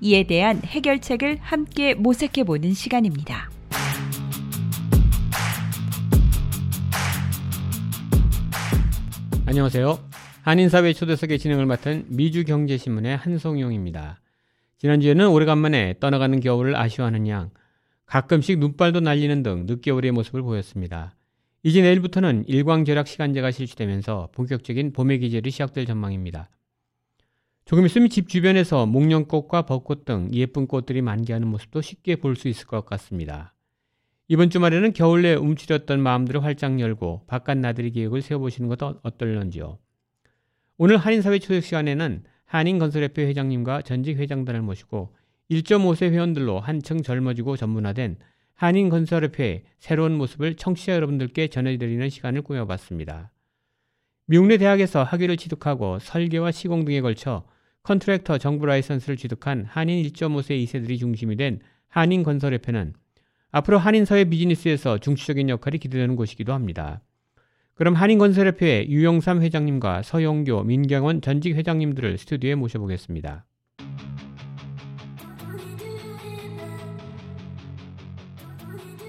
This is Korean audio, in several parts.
이에 대한 해결책을 함께 모색해 보는 시간입니다. 안녕하세요. 한인사회 초대석의 진행을 맡은 미주경제신문의 한성용입니다. 지난주에는 오래간만에 떠나가는 겨울을 아쉬워하는 양, 가끔씩 눈발도 날리는 등 늦겨울의 모습을 보였습니다. 이제 내일부터는 일광절약 시간제가 실시되면서 본격적인 봄의 계절이 시작될 전망입니다. 조금 있으면 집 주변에서 목련꽃과 벚꽃 등 예쁜 꽃들이 만개하는 모습도 쉽게 볼 수 있을 것 같습니다. 이번 주말에는 겨울 내 움츠렸던 마음들을 활짝 열고 바깥 나들이 계획을 세워보시는 것도 어떨런지요. 오늘 한인사회 초대 시간에는 한인건설협회 회장님과 전직 회장단을 모시고 1.5세 회원들로 한층 젊어지고 전문화된 한인건설협회의 새로운 모습을 청취자 여러분들께 전해드리는 시간을 꾸며봤습니다. 미국 내 대학에서 학위를 취득하고 설계와 시공 등에 걸쳐 contractor 정부 라이선스를 취득한 한인 1.5세 2세들이 중심이 된 한인건설협회는 앞으로 한인사회 비즈니스에서 중추적인 역할이 기대되는 곳이기도 합니다. 그럼 한인건설협회 유영삼 회장님과 서영교, 민경원 전직 회장님들을 스튜디오에 모셔보겠습니다.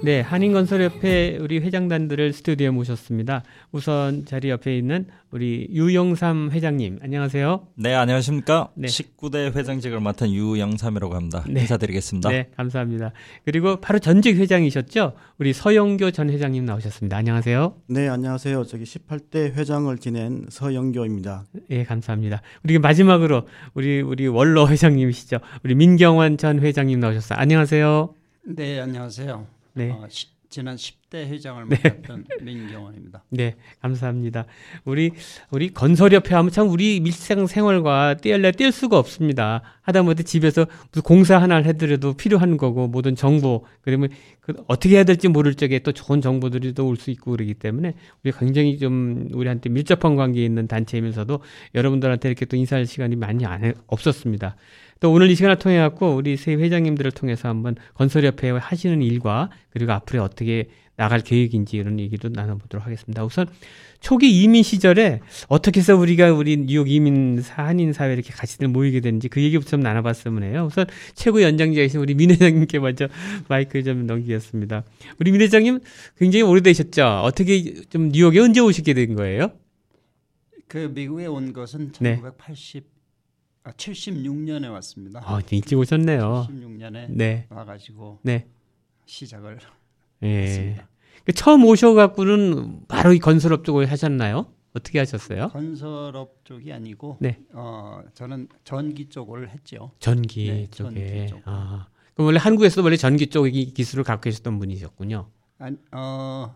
네, 한인건설협회 우리 회장단들을 스튜디오에 모셨습니다. 우선 자리 옆에 있는 우리 유영삼 회장님, 안녕하세요. 네, 안녕하십니까. 네. 19대 회장직을 맡은 유영삼이라고 합니다. 네. 인사드리겠습니다. 네, 감사합니다. 그리고 바로 전직 회장이셨죠? 우리 서영교 전 회장님 나오셨습니다. 안녕하세요. 네, 안녕하세요. 저기 18대 회장을 지낸 서영교입니다. 예, 감사합니다. 우리 마지막으로 우리 우리 원로 회장님이시죠? 우리 민경원 전 회장님 나오셨어요. 안녕하세요. 네, 안녕하세요. 네. 어, 시- 지난 10대 회장을 네. 맡았던 민경원입니다. 네, 감사합니다. 우리 우리 건설협회 하면 참 우리 일상 생활과 떼할래 뗄 수가 없습니다. 하다못해 집에서 무슨 공사 하나를 해드려도 필요한 거고 모든 정보 그러면 그 어떻게 해야 될지 모를 적에 또 좋은 정보들이 또 올 수 있고 그러기 때문에 우리 굉장히 좀 우리한테 밀접한 관계에 있는 단체이면서도 여러분들한테 이렇게 또 인사할 시간이 많이 안 해- 없었습니다. 또 오늘 이 시간을 통해 갖고 우리 세 회장님들을 통해서 한번 건설협회 하시는 일과 그리고 앞으로 어떻게 나갈 계획인지 이런 얘기도 나눠보도록 하겠습니다. 우선 초기 이민 시절에 어떻게 해서 우리가 우리 뉴욕 이민 한인 사회 이렇게 같이들 모이게 됐는지 그 얘기부터 좀 나눠봤으면 해요. 우선 최고 연장자이신 우리 민 회장님께 먼저 마이크 좀 넘기겠습니다. 우리 민 회장님 굉장히 오래되셨죠? 어떻게 좀 뉴욕에 언제 오시게 된 거예요? 그 미국에 온 것은 네. 1980 아, 76년에 왔습니다. 아, 일찍 오셨네요. 76년에 네, 와가지고 네, 시작을 예. 했습니다. 그 처음 오셔갖고는 바로 이 건설업 쪽을 하셨나요? 어떻게 하셨어요? 건설업 쪽이 아니고 네. 어, 저는 전기 쪽을 했죠. 전기 네, 쪽에. 전기 쪽. 아, 그럼 원래 한국에서 원래 전기 쪽 기- 기술을 갖고 계셨던 분이셨군요. 아니, 어,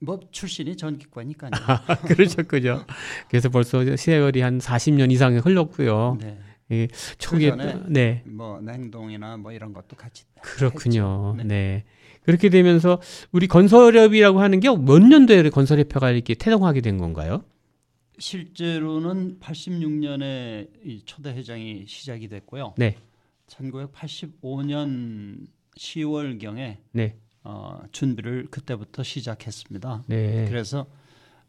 뭐 출신이 전기과니까요. 그러셨군요. 그래서 벌써 세월이 한 40년 이상 흘렀고요. 네. 예, 초기에 또- 네. 뭐 냉동이나 뭐 이런 것도 같이 그렇군요. 했죠. 네. 그렇게 되면서 우리 건설협이라고 하는 게 몇 년도에 건설협회가 이렇게 태동하게 된 건가요? 실제로는 86년에 이 초대 회장이 시작이 됐고요. 네. 1985년 10월 경에 네. 어, 준비를 그때부터 시작했습니다. 네. 그래서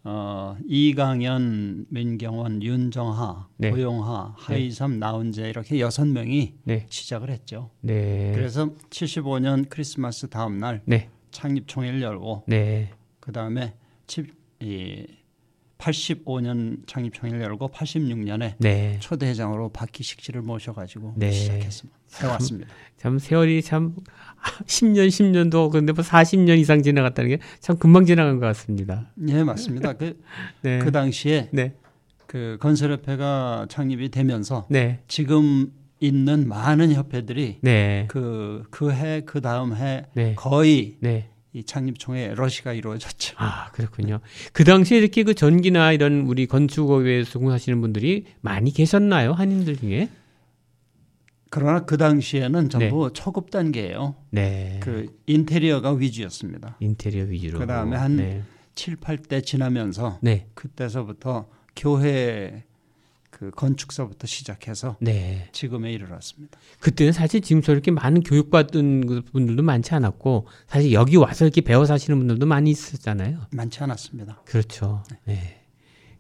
어, 이강연, 민경원, 윤정하, 네. 고용하, 하이삼, 나은재 이렇게 여섯 명이 네. 시작을 했죠. 네. 그래서 75년 크리스마스 다음 날 네. 창립 총회를 열고 네. 그 다음에 이 85년 창립 총회를 열고 86년에 네. 초대회장으로 박기식 씨를 모셔가지고 네. 시작했습니다. 해왔습니다. 참 세월이 참 10년, 10년도 근데 뭐 40년 이상 지나갔다는 게 참 금방 지나간 것 같습니다. 예, 맞습니다. 그, 네. 그 당시에 네. 그 건설협회가 창립이 되면서 네. 지금 있는 많은 협회들이 네. 그그 해 그 다음 해 네. 거의 네. 이 창립총회 러시가 이루어졌죠. 아, 그렇군요. 그 당시에 이렇게 그 전기나 이런 우리 건축업에 수고하시는 분들이 많이 계셨나요? 한인들 중에? 그러나 그 당시에는 전부 초급 단계예요. 네. 그 인테리어가 위주였습니다. 인테리어 위주로. 그다음에 한 네. 7, 8대 지나면서 네. 그때서부터 교회 그 건축서부터 시작해서 네. 지금에 이르렀습니다. 그때는 사실 지금처럼 이렇게 많은 교육받은 그 분들도 많지 않았고 사실 여기 와서 이렇게 배워 사시는 분들도 많이 있었잖아요. 많지 않았습니다. 그렇죠. 네.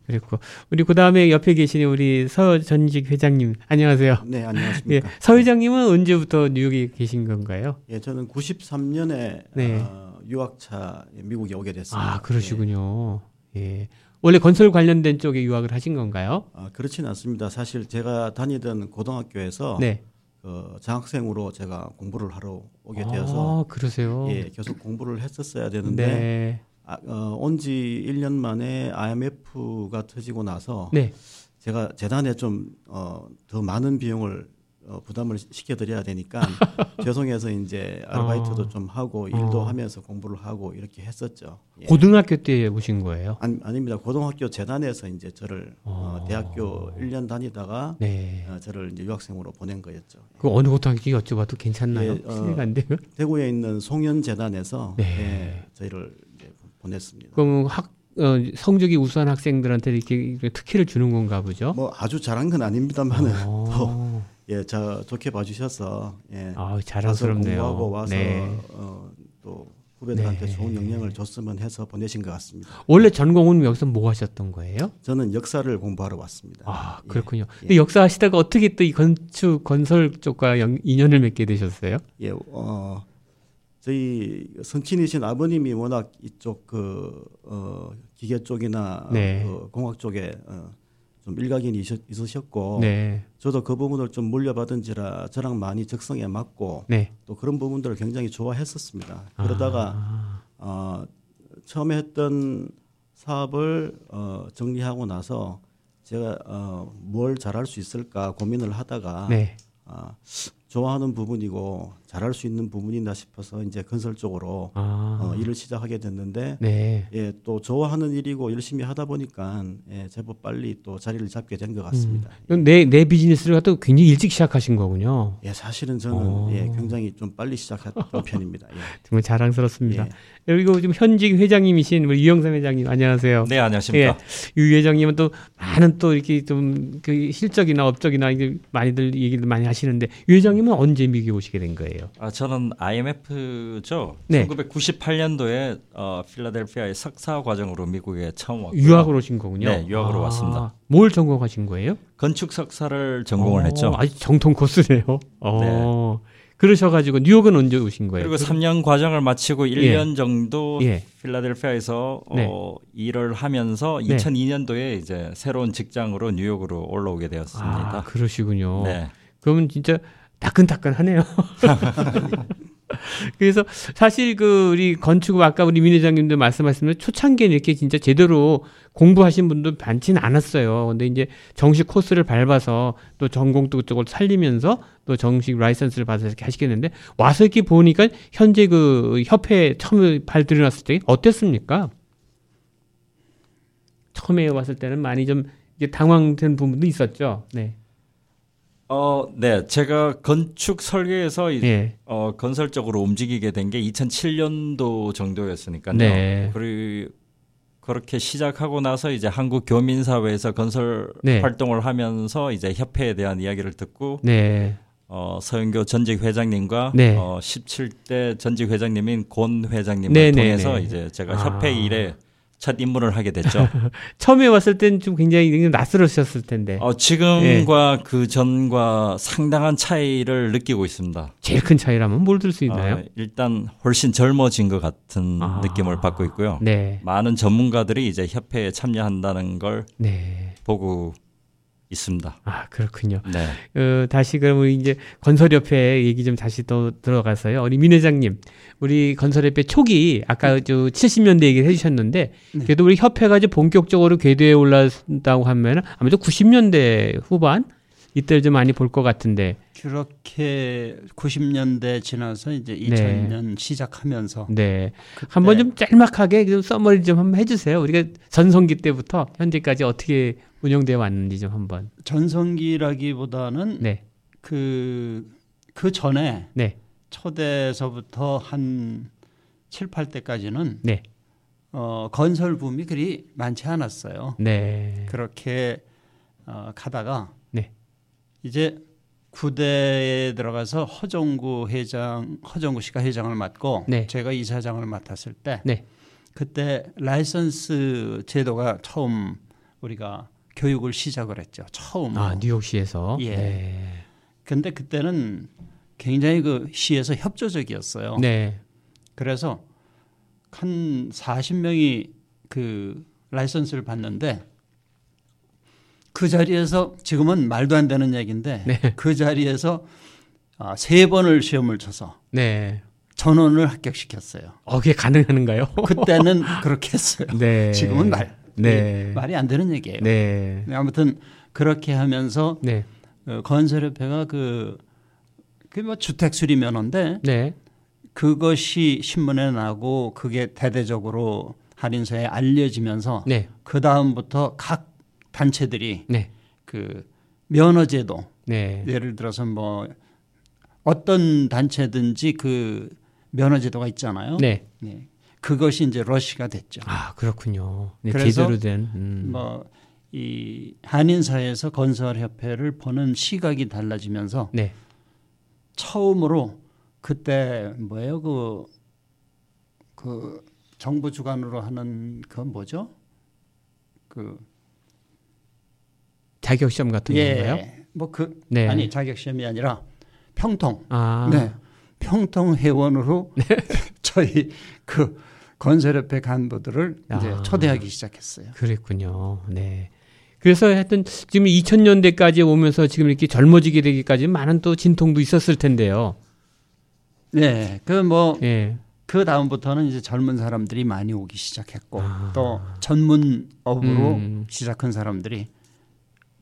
그랬고 우리 그 다음에 옆에 계신 우리 서 전직 회장님 안녕하세요. 네, 예, 안녕하십니까. 서 회장님은 언제부터 뉴욕에 계신 건가요? 예, 저는 93년에 네. 어, 유학차 미국에 오게 됐습니다. 아 그러시군요. 예. 원래 건설 관련된 쪽에 유학을 하신 건가요? 예. 아, 그렇지는 않습니다. 사실 제가 다니던 고등학교에서 네. 그 장학생으로 제가 공부를 하러 오게 되어서 아, 그러세요. 예, 계속 공부를 했었어야 되는데 네. 아, 어, 온지 1년 만에 IMF가 터지고 나서 네. 제가 재단에 좀 어, 더 많은 비용을 어, 부담을 시켜드려야 되니까 죄송해서 이제 아르바이트도 어. 좀 하고 일도 어. 하면서 공부를 하고 이렇게 했었죠. 예. 고등학교 때 오신 거예요? 아니, 아닙니다. 고등학교 재단에서 이제 저를 어, 어. 대학교 1년 다니다가 네. 어, 저를 이제 유학생으로 보낸 거였죠. 그 어느 고등학교 여쭤봐도 괜찮나요? 예, 어, 실례가 안 되면? 대구에 있는 송현 재단에서 네. 예, 저희를 보냈습니다. 그럼 학 어, 성적이 우수한 학생들한테 이렇게 특혜를 주는 건가 보죠? 뭐 아주 잘한 건 아닙니다만은 어. 예, 저 좋게 봐주셔서 예, 아, 와서 자랑스럽네요. 공부하고 와서 네. 어, 또 후배들한테 네. 좋은 영향을 줬으면 해서 보내신 것 같습니다. 원래 전공은 여기서 뭐 하셨던 거예요? 저는 역사를 공부하러 왔습니다. 아, 예. 그렇군요. 예. 근데 역사 하시다가 어떻게 또 이 건축 건설 쪽과 연, 인연을 맺게 되셨어요? 예, 어, 저희 성친이신 아버님이 워낙 이쪽 그 어, 기계 쪽이나 네. 그 공학 쪽에 어, 좀 일각이 있으- 있으셨고 네. 저도 그 부분을 좀 물려받은지라 저랑 많이 적성에 맞고 네. 또 그런 부분들을 굉장히 좋아했었습니다. 그러다가 아, 어, 처음에 했던 사업을 어, 정리하고 나서 제가 어, 뭘 잘할 수 있을까 고민을 하다가 네. 아, 좋아하는 부분이고 잘할 수 있는 부분이다 싶어서 이제 건설 쪽으로 아. 어, 일을 시작하게 됐는데 네. 예, 또 좋아하는 일이고 열심히 하다 보니까 예, 제법 빨리 또 자리를 잡게 된 것 같습니다. 그럼 내, 내 비즈니스를 갖다 굉장히 일찍 시작하신 거군요. 예, 사실은 저는 어. 예, 굉장히 좀 빨리 시작했던 편입니다. 예. 정말 자랑스럽습니다. 예. 그리고 지금 현직 회장님이신 우리 유영삼 회장님 안녕하세요. 네, 안녕하십니까. 유 회장님은 또 많은 또 이렇게 좀 그 실적이나 업적이나 이게 많이들 얘기를 많이 하시는데 유 회장님은 언제 미국에 오시게 된 거예요? 아, 저는 IMF죠. 네. 1998년도에 어, 필라델피아의 석사 과정으로 미국에 처음 왔고요. 유학으로 오신 거군요. 네, 유학으로 왔습니다. 뭘 전공하신 거예요? 건축 석사를 전공을 어, 했죠. 아주 정통 코스네요. 어. 그러셔가지고 뉴욕은 언제 오신 거예요? 그리고 3년 과정을 마치고 1년 정도 예. 필라델피아에서 네. 어, 일을 하면서 네. 2002년도에 이제 새로운 직장으로 뉴욕으로 올라오게 되었습니다. 아, 그러시군요. 네. 그러면 진짜 따끈따끈하네요. 그래서 사실 그 우리 건축 아까 우리 민 회장님도 말씀하신 초창기에 이렇게 진짜 제대로 공부하신 분도 많지는 않았어요. 근데 이제 정식 코스를 밟아서 또 전공 쪽을 살리면서 또 정식 라이선스를 받아서 이렇게 하시겠는데 와서 이렇게 보니까 현재 그 협회 처음에 발 들여놨을 때 어땠습니까? 처음에 왔을 때는 많이 좀 당황된 부분도 있었죠. 네. 어, 네. 제가 건축 설계에서 이- 예. 어, 건설적으로 움직이게 된 게 2007년도 정도였으니까요. 네. 그리고 그렇게 시작하고 나서 이제 한국 교민 사회에서 건설 네. 활동을 하면서 이제 협회에 대한 이야기를 듣고 네. 어, 서영교 전직 회장님과 네. 어, 17대 전직 회장님인 곤 회장님을 네, 네, 통해서 네. 이제 제가 아. 협회 일에 첫 입문을 하게 됐죠. 처음에 왔을 땐좀 굉장히 낯설으셨을 텐데 어, 지금과 그 전과 상당한 차이를 느끼고 있습니다. 제일 큰 차이라면 뭘 들 수 있나요? 어, 일단 훨씬 젊어진 것 같은 아. 느낌을 받고 있고요. 네, 많은 전문가들이 이제 협회에 참여한다는 걸 네, 보고 있습니다. 아 그렇군요. 네. 어, 다시 그럼 우리 이제 건설협회 얘기 좀 다시 또 들어가서요. 우리 민 회장님, 우리 건설협회 초기 아까 저 70년대 얘기를 해주셨는데 네. 그래도 우리 협회가 이제 본격적으로 궤도에 올랐다고 하면 아무래도 90년대 후반 이때를 좀 많이 볼 것 같은데, 그렇게 90년대 지나서 이제 네. 2000년 시작하면서 네, 한번 좀 짤막하게 좀 써머리 좀 한번 해주세요. 우리가 전성기 때부터 현재까지 어떻게 운영되어 왔는지 좀 한번. 전성기라기보다는 네, 그, 그 전에 네. 초대에서부터 한 7, 8대까지는 네. 어, 건설 붐이 그리 많지 않았어요. 네. 그렇게 어, 가다가 네. 이제 구대에 들어가서 허정구 회장, 허정구 씨가 회장을 맡고 네. 제가 이사장을 맡았을 때 네. 그때 라이선스 제도가 처음 우리가 교육을 시작을 했죠. 처음. 아, 뉴욕시에서. 예. 네. 근데 그때는 굉장히 그 시에서 협조적이었어요. 네. 그래서 한 40명이 그 라이선스를 받는데 그 자리에서 지금은 말도 안 되는 얘기인데 네. 그 자리에서 아, 세 번을 시험을 쳐서 네. 전원을 합격시켰어요. 어, 그게 가능한가요? 그때는 그렇게 했어요. 네. 지금은 말 네. 말이 안 되는 얘기예요. 네. 아무튼 그렇게 하면서 네. 어, 건설협회가 그 그뭐 주택 수리 면허인데 네. 그것이 신문에 나고 그게 대대적으로 한인사에 알려지면서 네. 그 다음부터 각 단체들이 네. 그 면허제도 네. 예를 들어서 뭐 어떤 단체든지 그 면허제도가 있잖아요. 네. 네. 그것이 이제 러시가 됐죠. 아, 그렇군요. 네, 그래서 제대로 된. 음. 뭐이 한인사에서 건설협회를 보는 시각이 달라지면서 네. 처음으로 그때 뭐예요 그, 그 정부 주관으로 하는 그건 뭐죠? 그 자격 시험 같은 건가요? 예, 뭐그 네. 아니 자격 시험이 아니라 평통. 아. 네, 평통 회원으로 저희 그 건설협회 간부들을 이제 아. 초대하기 시작했어요. 그랬군요. 네. 그래서 하여튼 지금 2000년대까지 오면서 지금 이렇게 젊어지게 되기까지 많은 또 진통도 있었을 텐데요. 네, 그뭐그 예. 다음부터는 이제 젊은 사람들이 많이 오기 시작했고 아. 또 전문업으로 음. 시작한 사람들이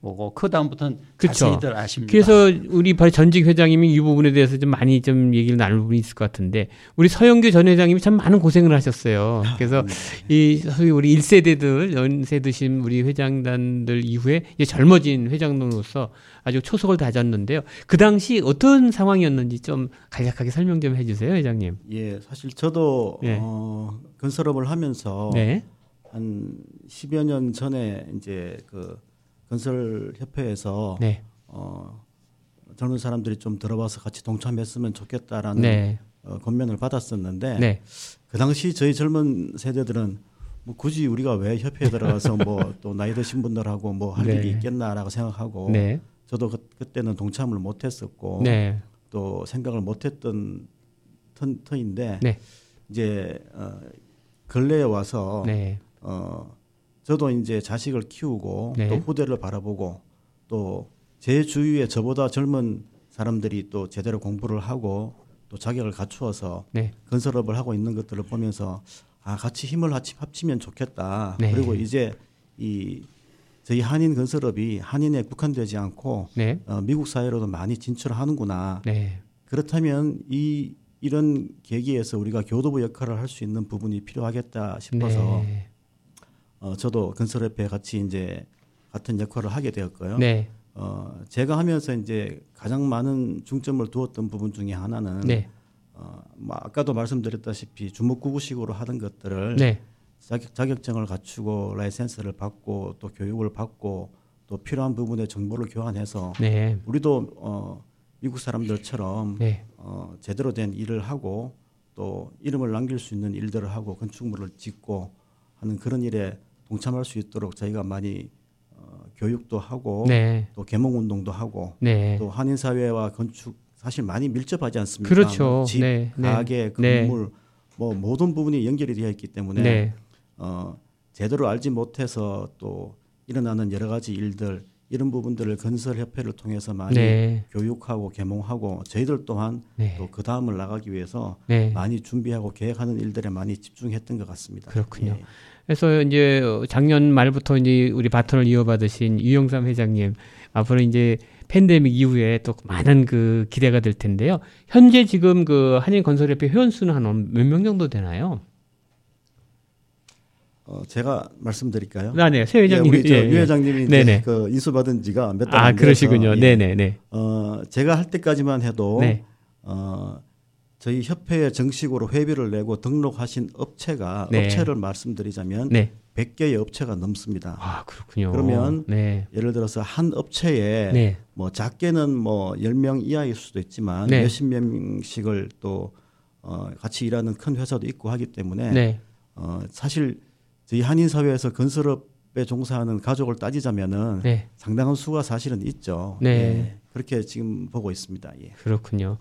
오고 그 다음부터는 그쵸. 자세히들 아십니다. 그래서 우리 바로 전직 회장님이 이 부분에 대해서 좀 많이 좀 얘기를 나눌 부분이 있을 것 같은데 우리 서영규 전 회장님이 참 많은 고생을 하셨어요. 그래서 이 소위 우리 1세대들 연세 드신 우리 회장단들 이후에 이제 젊어진 회장으로서 아주 초석을 다졌는데요. 그 당시 어떤 상황이었는지 좀 간략하게 설명 좀 해주세요, 회장님. 예, 사실 저도 예. 어, 건설업을 하면서 네, 한 10여 년 전에 이제 그 건설협회에서 네, 어, 젊은 사람들이 좀 들어와서 같이 동참했으면 좋겠다라는 네, 어, 권면을 받았었는데 네, 그 당시 저희 젊은 세대들은 뭐 굳이 우리가 왜 협회에 들어가서 뭐 또 나이 드신 분들하고 뭐할 네. 일이 있겠나라고 생각하고 네, 저도 그, 그때는 동참을 못했었고 네, 또 생각을 못했던 터, 터인데 네. 이제 어, 근래에 와서 네, 어, 저도 이제 자식을 키우고 네. 또 후대를 바라보고 또 제 주위에 저보다 젊은 사람들이 또 제대로 공부를 하고 또 자격을 갖추어서 네. 건설업을 하고 있는 것들을 보면서 아 같이 힘을 합치- 합치면 좋겠다. 네. 그리고 이제 이 저희 한인 건설업이 한인에 국한되지 않고 네, 어, 미국 사회로도 많이 진출하는구나. 네, 그렇다면 이 이런 계기에서 우리가 교도부 역할을 할 수 있는 부분이 필요하겠다 싶어서 네, 어, 저도 건설협회 같이 이제 같은 역할을 하게 되었고요. 네, 어, 제가 하면서 이제 가장 많은 중점을 두었던 부분 중에 하나는 네, 어, 뭐 아까도 말씀드렸다시피 주먹구구식으로 하던 것들을 네, 자격, 자격증을 갖추고 라이센스를 받고 또 교육을 받고 또 필요한 부분에 정보를 교환해서 네, 우리도 어, 미국 사람들처럼 네, 어, 제대로 된 일을 하고 또 이름을 남길 수 있는 일들을 하고 건축물을 짓고 하는 그런 일에 동참할 수 있도록 저희가 많이 어, 교육도 하고 네, 또 개몽 운동도 하고 네. 또 한인 사회와 건축 사실 많이 밀접하지 않습니까? 그렇죠. 뭐 집, 네, 네. 가게, 네. 건물 뭐 모든 부분이 연결이 되어 있기 때문에 네. 어, 제대로 알지 못해서 또 일어나는 여러 가지 일들 이런 부분들을 건설 협회를 통해서 많이 네. 교육하고 개몽하고 저희들 또한 네. 또그 다음을 나가기 위해서 네. 많이 준비하고 계획하는 일들에 많이 집중했던 것 같습니다. 그렇군요. 예. 그래서 이제 작년 말부터 이제 우리 바톤을 이어받으신 유영삼 회장님 앞으로 이제 팬데믹 이후에 또 많은 그 기대가 될 텐데요. 현재 지금 그 한인 건설협회 회원 수는 한 몇 명 정도 되나요? 어, 제가 말씀드릴까요? 아, 네. 새 회장님. 예, 우리 저 예, 유 예. 회장님이 이제. 그 인수받은 지가 몇달 아, 안 돼서 그러시군요. 예. 네, 네, 네. 어, 제가 할 때까지만 해도 네. 어, 저희 협회에 정식으로 회비를 내고 등록하신 업체가 네. 업체를 말씀드리자면 네. 100개의 업체가 넘습니다. 아, 그렇군요. 그러면 네. 예를 들어서 한 업체에 네. 뭐 작게는 뭐 10명 이하일 수도 있지만 네. 몇십 명씩을 또 어, 같이 일하는 큰 회사도 있고 하기 때문에 네. 어, 사실 저희 한인 사회에서 건설업에 종사하는 가족을 따지자면은 네. 상당한 수가 사실은 있죠. 네. 예, 그렇게 지금 보고 있습니다. 예. 그렇군요.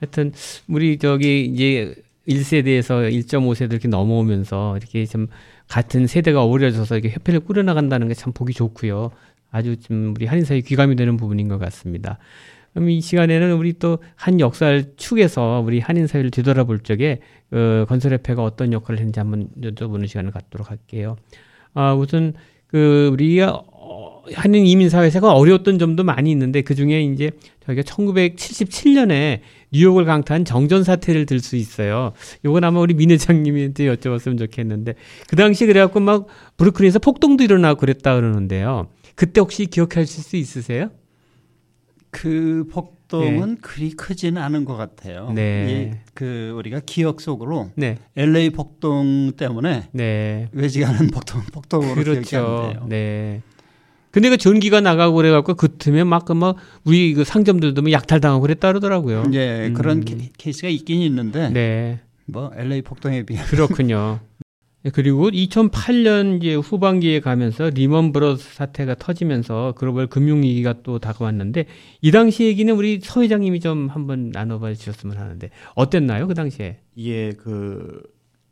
하여튼 우리 저기 이제 1세대에서 1.5세대 이렇게 넘어오면서 이렇게 좀 같은 세대가 어우러져서 이렇게 협회를 꾸려나간다는 게 참 보기 좋고요. 아주 좀 우리 한인사회 귀감이 되는 부분인 것 같습니다. 그럼 이 시간에는 우리 또 한 역사를 축에서 우리 한인사회를 뒤돌아볼 적에 어, 건설협회가 어떤 역할을 했는지 한번 여쭤보는 시간을 갖도록 할게요. 아, 우선 그 우리 어, 한인 이민 사회가 어려웠던 점도 많이 있는데 그 중에 이제 저희가 1977년에 뉴욕을 강타한 정전 사태를 들 수 있어요. 요건 아마 우리 민 회장님한테 여쭤봤으면 좋겠는데 그 당시 그래갖고 막 브루클린에서 폭동도 일어나고 그랬다 그러는데요. 그때 혹시 기억하실 수 있으세요? 그 폭동은 그리 크지는 않은 것 같아요. 네. 이, 그 우리가 기억 속으로 네, LA 폭동 때문에 네, 외지가는 폭동 폭동으로 기억이 안 그렇죠. 돼요. 네. 근데 그 전기가 나가고 그래갖고 그 틈에 막그막 우리 그 상점들도 뭐 약탈당하고 그랬다 그러더라고요. 예, 음. 그런 케, 케이스가 있긴 있는데 네. 뭐 LA 폭동에 비해 그렇군요. 네, 그리고 2008년 이제 후반기에 가면서 리먼 브러더스 사태가 터지면서 글로벌 금융위기가 또 다가왔는데 이 당시 얘기는 우리 서 회장님이 좀 한번 나눠봐 주셨으면 하는데 어땠나요 그 당시에? 이게 그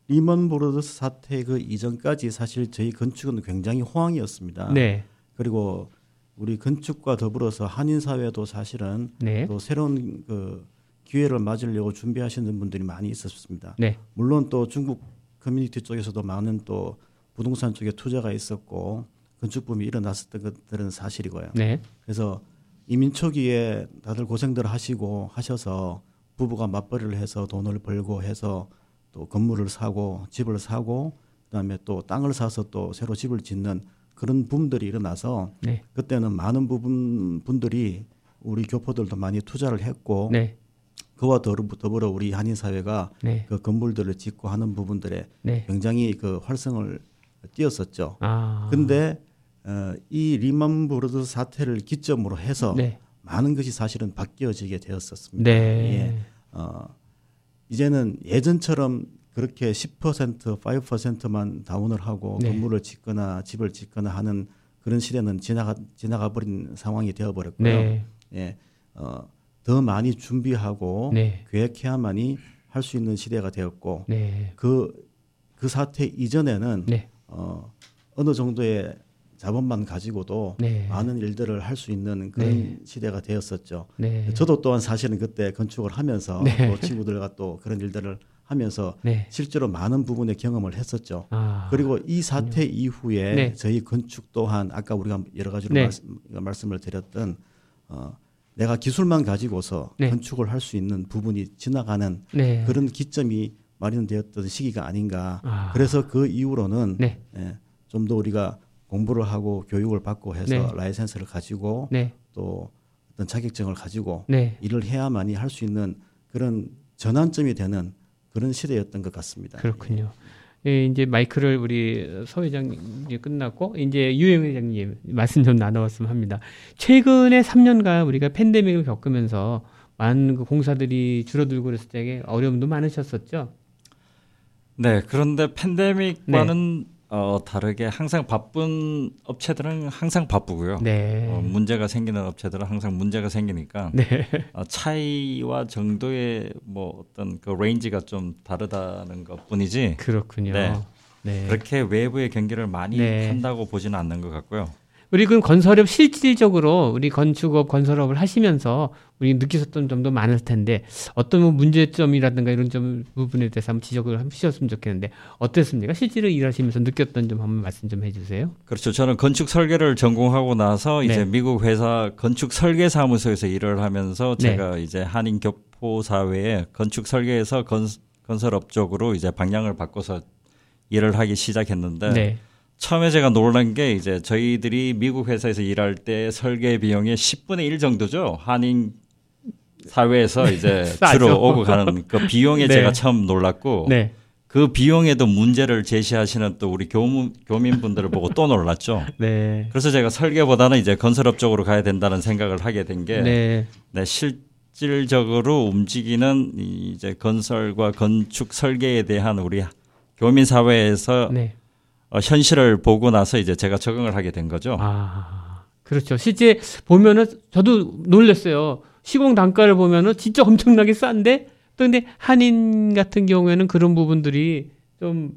리먼 브로더스 사태 그 이전까지 사실 저희 건축은 굉장히 호황이었습니다. 네, 그리고 우리 건축과 더불어서 한인 사회도 사실은 네, 또 새로운 그 기회를 맞으려고 준비하시는 분들이 많이 있었습니다. 네, 물론 또 중국 커뮤니티 쪽에서도 많은 또 부동산 쪽에 투자가 있었고 건축 붐이 일어났었던 것들은 사실이고요. 네, 그래서 이민 초기에 다들 고생들 하시고 하셔서 부부가 맞벌이를 해서 돈을 벌고 해서 또 건물을 사고 집을 사고 그다음에 또 땅을 사서 또 새로 집을 짓는 그런 붐들이 일어나서 네, 그때는 많은 부분 분들이 우리 교포들도 많이 투자를 했고 네, 그와 더불어, 우리 한인 사회가 네, 그 건물들을 짓고 하는 부분들에 네. 굉장히 그 활성을 띄었었죠. 아, 근데 어, 이 리먼 브로더스 사태를 기점으로 해서 네, 많은 것이 사실은 바뀌어지게 되었었습니다. 네, 예. 어, 이제는 예전처럼 그렇게 10% 5%만 down을 하고 네. 건물을 짓거나 집을 짓거나 하는 그런 시대는 지나가 지나가 버린 상황이 되어 버렸고요. 네, 예. 어, 더 많이 준비하고 네, 계획해야만이 할 수 있는 시대가 되었고 네, 그, 그 사태 이전에는 네, 어, 어느 정도의 자본만 가지고도 네. 많은 일들을 할 수 있는 그런 네. 시대가 되었었죠. 네, 저도 또한 사실은 그때 건축을 하면서 네. 또 친구들과 또 그런 일들을 하면서 네, 실제로 많은 부분에 경험을 했었죠. 아, 그리고 이 사태 이후에 네. 저희 건축 또한 아까 우리가 여러 가지로 네. 말씀, 말씀을 드렸던 어, 내가 기술만 가지고서 네. 건축을 할 수 있는 부분이 지나가는 네, 그런 기점이 마련되었던 시기가 아닌가. 아. 그래서 그 이후로는 네, 예, 좀더 우리가 공부를 하고 교육을 받고 해서 네. 라이센스를 가지고 네, 또 어떤 자격증을 가지고 네. 일을 해야만이 할 수 있는 그런 전환점이 되는 그런 시대였던 것 같습니다. 그렇군요. 예, 이제 마이크를 우리 서 회장님 끝났고 이제 유영 회장님 말씀 좀 나눠봤으면 합니다. 최근에 3년간 우리가 팬데믹을 겪으면서 많은 그 공사들이 줄어들고 그랬을 때 어려움도 많으셨었죠. 네, 그런데 팬데믹과는 어, 다르게 항상 바쁜 업체들은 항상 바쁘고요. 네. 어, 문제가 생기는 업체들은 항상 문제가 생기니까 네. 어, 차이와 정도의 뭐 어떤 그 range가 좀 다르다는 것뿐이지 그렇군요. 네. 네. 그렇게 외부의 경기를 많이 네. 한다고 보지는 않는 것 같고요. 우리 그 건설업 실질적으로 우리 건축업 건설업을 하시면서 우리 느끼셨던 점도 많을 텐데 어떤 뭐 문제점이라든가 이런 점 부분에 대해서 한번 지적을 해주셨으면 좋겠는데 어땠습니까? 실제로 일하시면서 느꼈던 점 한번 말씀 좀 해주세요. 그렇죠. 저는 건축 설계를 전공하고 나서 네. 이제 미국 회사 건축 설계 사무소에서 일을 하면서 네. 제가 이제 한인 교포 사회에 건축 설계에서 건, 건설업 쪽으로 이제 방향을 바꿔서 일을 하기 시작했는데 네. 처음에 제가 놀란 게 이제 저희들이 미국 회사에서 일할 때 설계 비용의 10분의 1 정도죠. 한인 사회에서 이제 싸죠. 주로 오고 가는 그 비용에 네. 제가 처음 놀랐고 네. 그 비용에도 문제를 제시하시는 또 우리 교무, 교민분들을 보고 또 놀랐죠. 네. 그래서 제가 설계보다는 이제 건설업 쪽으로 가야 된다는 생각을 하게 된게 네. 네, 실질적으로 움직이는 이 이제 건설과 건축 설계에 대한 우리 교민 사회에서 네. 어, 현실을 보고 나서 이제 제가 적응을 하게 된 거죠. 아, 그렇죠. 실제 보면은 저도 놀랐어요. 시공 단가를 보면은 진짜 엄청나게 싼데 또 근데 한인 같은 경우에는 그런 부분들이 좀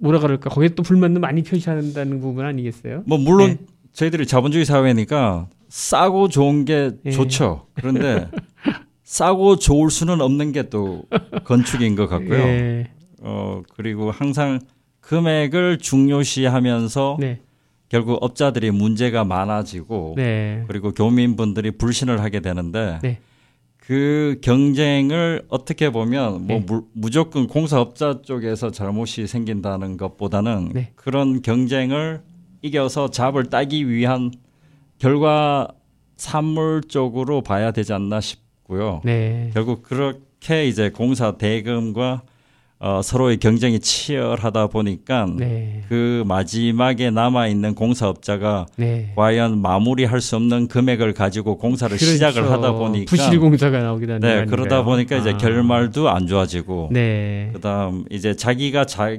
뭐라 그럴까 거기에 또 불만도 많이 표시한다는 부분 아니겠어요? 뭐 물론 네. 저희들이 자본주의 사회니까 싸고 좋은 게 예. 좋죠. 그런데 싸고 좋을 수는 없는 게 또 건축인 것 같고요. 예. 어 그리고 항상 금액을 중요시하면서 네. 결국 업자들이 문제가 많아지고 네. 그리고 교민분들이 불신을 하게 되는데 네. 그 경쟁을 어떻게 보면 뭐 네. 무, 무조건 공사업자 쪽에서 잘못이 생긴다는 것보다는 네. 그런 경쟁을 이겨서 잡을 따기 위한 결과 산물 쪽으로 봐야 되지 않나 싶고요. 네. 결국 그렇게 이제 공사 대금과 어, 서로의 경쟁이 치열하다 보니까 네. 그 마지막에 남아 있는 공사업자가 네. 과연 마무리할 수 없는 금액을 가지고 공사를 그렇죠. 시작을 하다 보니까 부실 공사가 나오게 되는 네거 그러다 아닌가요? 보니까 이제 아. 결말도 안 좋아지고 네. 그다음 이제 자기가 자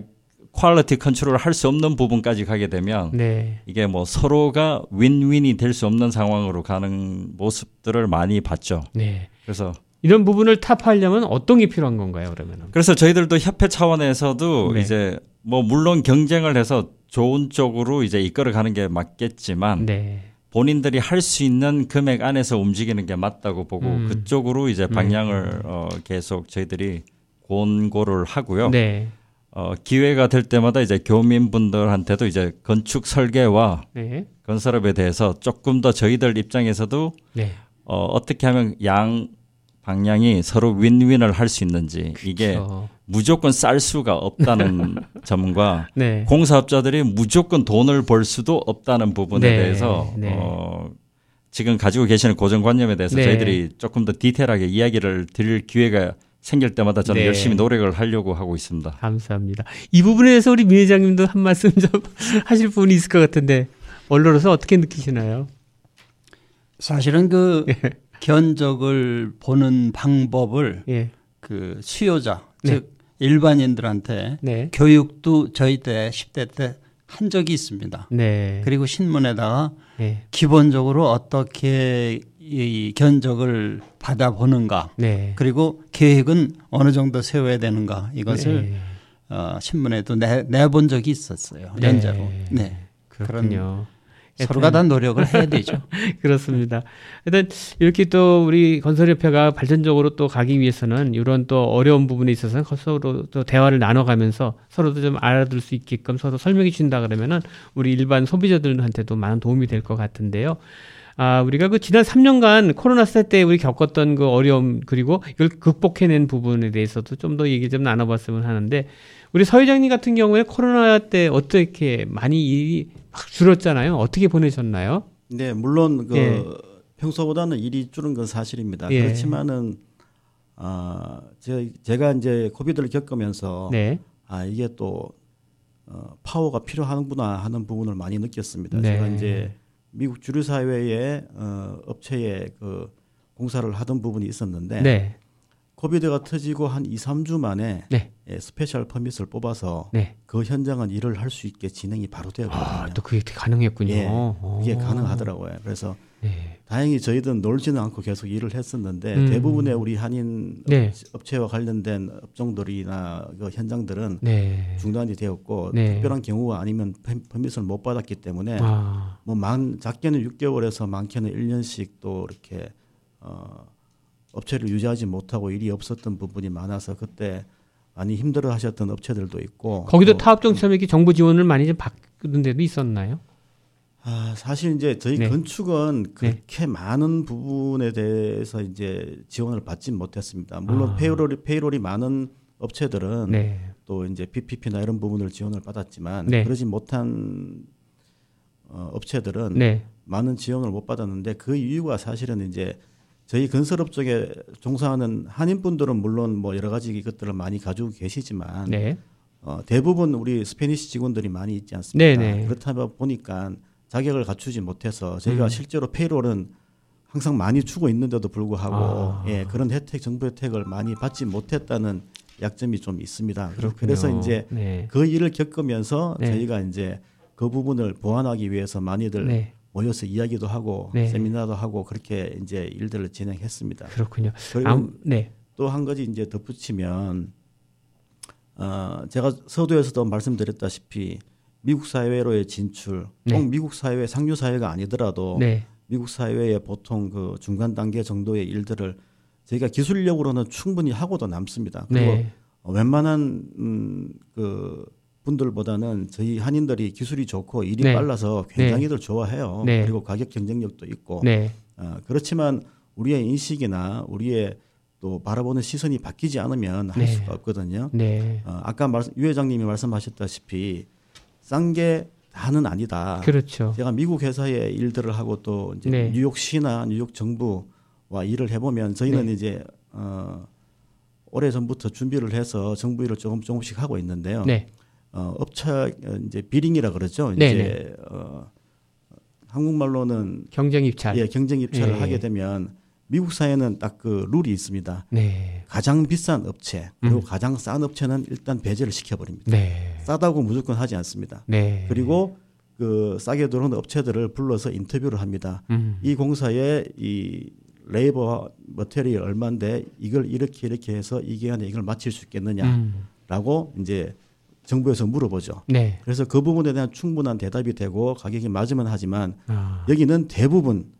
quality control을 할 수 없는 부분까지 가게 되면 네. 이게 뭐 서로가 윈윈이 될 수 없는 상황으로 가는 모습들을 많이 봤죠. 네. 그래서 이런 부분을 타파하려면 어떤 게 필요한 건가요, 그러면은? 그래서 저희들도 협회 차원에서도 네. 이제 뭐 물론 경쟁을 해서 좋은 쪽으로 이제 이끌어 가는 게 맞겠지만 네. 본인들이 할 수 있는 금액 안에서 움직이는 게 맞다고 보고 음. 그쪽으로 이제 방향을 어, 계속 저희들이 권고를 하고요. 네. 어, 기회가 될 때마다 이제 교민분들한테도 이제 건축 설계와 네. 건설업에 대해서 조금 더 저희들 입장에서도 네. 어, 어떻게 하면 양 방향이 서로 윈윈을 할 수 있는지 이게 그렇죠. 무조건 쌀 수가 없다는 점과 네. 공사업자들이 무조건 돈을 벌 수도 없다는 부분에 네, 대해서 네. 어, 지금 가지고 계시는 고정관념에 대해서 네. 저희들이 조금 더 디테일하게 이야기를 드릴 기회가 생길 때마다 저는 네. 열심히 노력을 하려고 하고 있습니다. 감사합니다. 이 부분에 대해서 우리 미 회장님도 한 말씀 좀 하실 부분이 있을 것 같은데 언로로서 어떻게 느끼시나요? 사실은 그 견적을 보는 방법을 예. 그 수요자 네. 즉 일반인들한테 네. 교육도 저희 때 10대 때 한 적이 있습니다. 네. 그리고 신문에다가 네. 기본적으로 어떻게 이 견적을 받아보는가 네. 그리고 계획은 어느 정도 세워야 되는가 이것을 네. 어, 신문에도 내, 내본 적이 있었어요. 네. 연재로. 네. 그렇군요. 서로가 다 노력을 해야 되죠. 그렇습니다. 일단 이렇게 또 우리 건설협회가 발전적으로 또 가기 위해서는 이런 또 어려운 부분에 있어서는 서로 또 대화를 나눠가면서 서로도 좀 알아들 수 있게끔 서로 설명해 준다 그러면은 우리 일반 소비자들한테도 많은 도움이 될 것 같은데요. 아, 우리가 그 지난 3년간 코로나 시대 때 우리 겪었던 그 어려움 그리고 이걸 극복해낸 부분에 대해서도 좀 더 얘기 좀 나눠봤으면 하는데 우리 서 회장님 같은 경우에 코로나 때 어떻게 많이 일이 확 줄었잖아요. 어떻게 보내셨나요? 네, 물론 그 예. 평소보다는 일이 줄은 건 사실입니다. 예. 그렇지만은 아, 제, 제가 이제 코비드를 겪으면서 네. 아 이게 또 어, 파워가 필요하구나 하는 부분을 많이 느꼈습니다. 네. 제가 이제 미국 주류 사회의 어, 업체에 그 공사를 하던 부분이 있었는데 네. COVID가 터지고 한 2, 3주 만에 네. 예, special permit을 뽑아서 네. 그 현장은 일을 할 수 있게 진행이 바로 되었거든요. 아, 또 그게 가능했군요. 예, 그게 오. 가능하더라고요. 그래서 네. 다행히 저희들은 놀지는 않고 계속 일을 했었는데 음. 대부분의 우리 한인 네. 업체와 관련된 업종들이나 그 현장들은 네. 중단이 되었고 네. 특별한 경우가 아니면 퍼- 퍼밋을 못 받았기 때문에 아, 뭐 많, 작게는 6개월에서 많게는 1년씩 또 이렇게 어, 업체를 유지하지 못하고 일이 없었던 부분이 많아서 그때 많이 힘들어 하셨던 업체들도 있고 거기도 또, 타업정처럼 이렇게 정부 지원을 많이 좀 받는 데도 있었나요? 아, 사실 이제 저희 네. 건축은 그렇게 많은 부분에 대해서 이제 지원을 받지 못했습니다. 물론 아. 페이롤이 페이롤이 많은 업체들은 네. 또 이제 PPP나 이런 부분을 지원을 받았지만 네. 그러지 못한 어, 업체들은 네. 많은 지원을 못 받았는데 그 이유가 사실은 이제 저희 건설업 쪽에 종사하는 한인분들은 물론 뭐 여러 가지 것들을 많이 가지고 계시지만 네. 어, 대부분 우리 스페니시 직원들이 많이 있지 않습니까? 네네. 그렇다 보니까 자격을 갖추지 못해서 저희가 음. 실제로 페이롤은 항상 많이 주고 있는데도 불구하고 아. 예, 그런 혜택 정부 혜택을 많이 받지 못했다는 약점이 좀 있습니다. 그렇군요. 그래서 이제 네. 그 일을 겪으면서 네. 저희가 이제 그 부분을 보완하기 위해서 많이들 네. 모여서 이야기도 하고 네. 세미나도 하고 그렇게 이제 일들을 진행했습니다. 그렇군요. 그리고 아무, 네. 또한 가지 이제 덧붙이면 어, 제가 서두에서도 말씀드렸다시피 미국 사회로의 진출, 네. 꼭 미국 사회 상류 사회가 아니더라도 네. 미국 사회의 보통 그 중간 단계 정도의 일들을 저희가 기술력으로는 충분히 하고도 남습니다. 그리고 네. 어, 웬만한 음, 그 분들보다는 저희 한인들이 기술이 좋고 일이 네. 빨라서 굉장히들 좋아해요. 네. 그리고 가격 경쟁력도 있고 네. 어, 그렇지만 우리의 인식이나 우리의 또 바라보는 시선이 바뀌지 않으면 할 네. 수가 없거든요. 네. 어, 아까 말씀, 유 회장님이 말씀하셨다시피 싼 게 다는 아니다. 그렇죠. 제가 미국 회사의 일들을 하고 또 이제 네. 뉴욕시나 뉴욕 정부와 일을 해보면 저희는 네. 이제 어, 오래 전부터 준비를 해서 정부 일을 조금 조금씩 하고 있는데요. 네. 어, 업차 어, 이제 비링이라 그러죠. 네, 이제 어, 한국말로는 경쟁 입찰. 예, 경쟁 입찰을 예. 하게 되면 미국 사회는 딱 그 룰이 있습니다. 네. 가장 비싼 업체 그리고 음. 가장 싼 업체는 일단 배제를 시켜버립니다. 네. 싸다고 무조건 하지 않습니다. 네. 그리고 그 싸게 들어오는 업체들을 불러서 인터뷰를 합니다. 음. 이 공사의 이 레이버 머테리얼 얼마인데 이걸 이렇게 이렇게 해서 이 기간에 이걸 마칠 수 있겠느냐라고 음. 이제 정부에서 물어보죠. 네. 그래서 그 부분에 대한 충분한 대답이 되고 가격이 맞으면 하지만 아. 여기는 대부분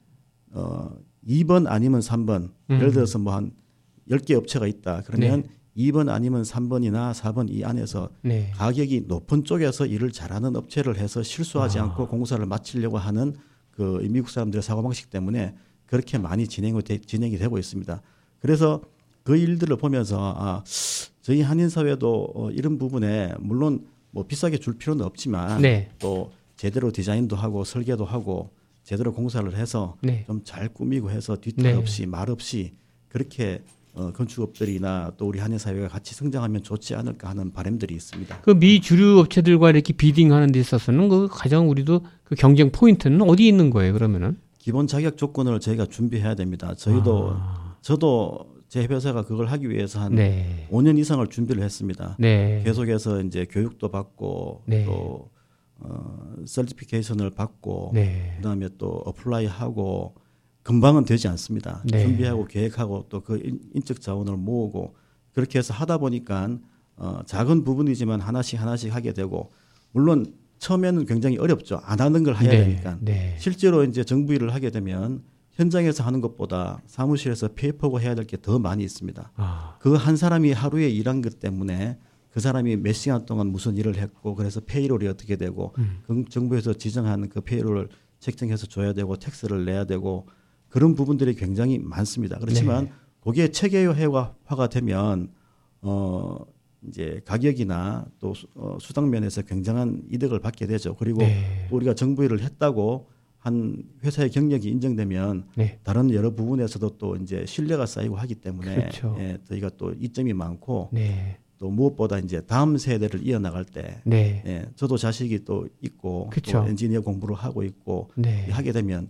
어 2번 아니면 3번 음. 예를 들어서 뭐 한 10개 업체가 있다. 그러면 2번 아니면 3번이나 4번 이 안에서 네. 가격이 높은 쪽에서 일을 잘하는 업체를 해서 실수하지 아. 않고 공사를 마치려고 하는 그 미국 사람들의 사고 방식 때문에 그렇게 많이 진행이, 되, 진행이 되고 있습니다. 그래서 그 일들을 보면서 아, 저희 한인 사회도 어, 이런 부분에 물론 뭐 비싸게 줄 필요는 없지만 네. 또 제대로 디자인도 하고 설계도 하고 제대로 공사를 해서 네. 좀잘 꾸미고 해서 뒷탈 네. 없이 말 없이 그렇게 어, 건축업들이나 또 우리 한인 사회가 같이 성장하면 좋지 않을까 하는 바람들이 있습니다. 그 미 주류 업체들과 이렇게 비딩하는 데 있어서는 그 가장 우리도 그 경쟁 포인트는 어디 있는 거예요? 그러면은? 기본 자격 조건을 저희가 준비해야 됩니다. 저희도 아. 저도 제 회사가 그걸 하기 위해서 한 네. 5년 이상을 준비를 했습니다. 네. 계속해서 이제 교육도 받고 네. 또 어, certification을 받고 네. 그다음에 또 apply하고 금방은 되지 않습니다. 네. 준비하고 계획하고 또 그 인적 자원을 모으고 그렇게 해서 하다 보니까 어, 작은 부분이지만 하나씩 하나씩 하게 되고 물론 처음에는 굉장히 어렵죠. 안 하는 걸 해야 네. 되니까. 네. 실제로 이제 정부 일을 하게 되면 현장에서 하는 것보다 사무실에서 페이퍼고 해야 될 게 더 많이 있습니다. 아. 그한 사람이 하루에 일한 것 때문에 그 사람이 몇 시간 동안 무슨 일을 했고 그래서 페이롤이 어떻게 되고 음. 그 정부에서 지정한 그 페이롤을 책정해서 줘야 되고 텍스를 내야 되고 그런 부분들이 굉장히 많습니다. 그렇지만 네. 그게 체계화가 되면 어 이제 가격이나 또 수- 어, 수당 면에서 굉장한 이득을 받게 되죠. 그리고 네. 또 우리가 정부 일을 했다고 한 회사의 경력이 인정되면 네. 다른 여러 부분에서도 또 이제 신뢰가 쌓이고 하기 때문에 그렇죠. 예, 저희가 또 이점이 많고 네. 또 무엇보다 이제 다음 세대를 이어나갈 때 네. 예, 저도 자식이 또 있고 그쵸. 또 엔지니어 공부를 하고 있고 네. 하게 되면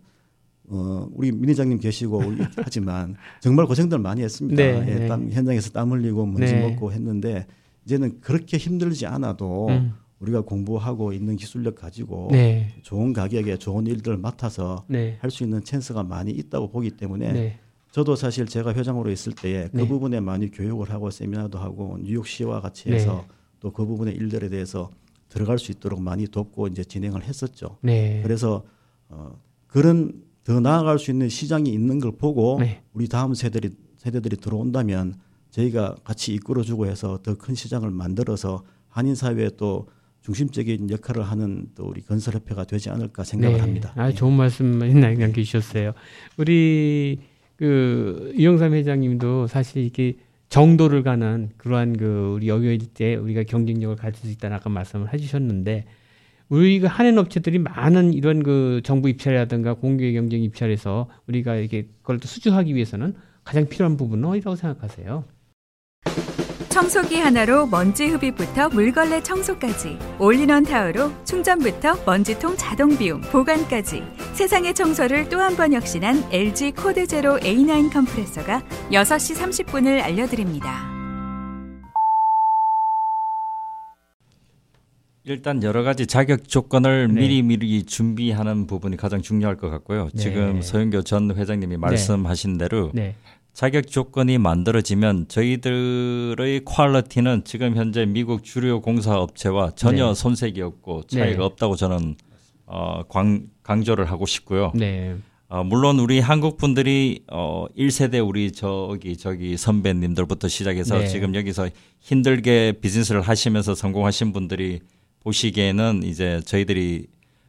어, 우리 민 회장님 계시고 하지만 정말 고생들 많이 했습니다. 네, 예, 네. 땀, 현장에서 땀 흘리고 먼지 네. 먹고 했는데 이제는 그렇게 힘들지 않아도 음. 우리가 공부하고 있는 기술력 가지고 네. 좋은 가격에 좋은 일들을 맡아서 네. 할수 있는 찬스가 많이 있다고 보기 때문에 네. 저도 사실 제가 회장으로 있을 때에 그 네. 부분에 많이 교육을 하고 세미나도 하고 뉴욕시와 같이 네. 해서 또 그 부분의 일들에 대해서 들어갈 수 있도록 많이 돕고 이제 진행을 했었죠. 네. 그래서 어, 그런 더 나아갈 수 있는 시장이 있는 걸 보고 네. 우리 다음 세대들이 세대들이 들어온다면 저희가 같이 이끌어주고 해서 더 큰 시장을 만들어서 한인 사회에 또 중심적인 역할을 하는 또 우리 건설협회가 되지 않을까 생각을 합니다. 아, 예. 좋은 말씀 남겨주셨어요. 우리 그 이영삼 회장님도 사실 이렇게 정도를 가는 그러한 그 우리 여기일 때 우리가 경쟁력을 가질 수 있다는 아까 말씀을 해주셨는데 우리가 하는 업체들이 많은 이런 그 정부 입찰이라든가 공개 경쟁 입찰에서 우리가 이렇게 그걸 또 수주하기 위해서는 가장 필요한 부분은 어디라고 생각하세요? 청소기 하나로 먼지 흡입부터 물걸레 청소까지 올인원 타워로 충전부터 먼지통 자동 비움 보관까지 세상의 청소를 또 한 번 혁신한 LG CordZero A9 Kompressor가 6시 30분을 알려드립니다. 일단 여러 가지 자격 조건을 네. 미리 미리 준비하는 부분이 가장 중요할 것 같고요. 네. 지금 서영교 전 회장님이 말씀하신 대로 네, 자격 조건이 만들어지면 저희들의 퀄리티는 지금 현재 미국 주류 공사 업체와 전혀 네. 손색이 없고 차이가 네. 없다고 저는 어, 광, 강조를 하고 싶고요. 네, 어, 물론 우리 한국 분들이 어, 1세대 우리 저기 저기 선배님들부터 시작해서 네. 지금 여기서 힘들게 비즈니스를 하시면서 성공하신 분들이 보시기에는 이제 저희들이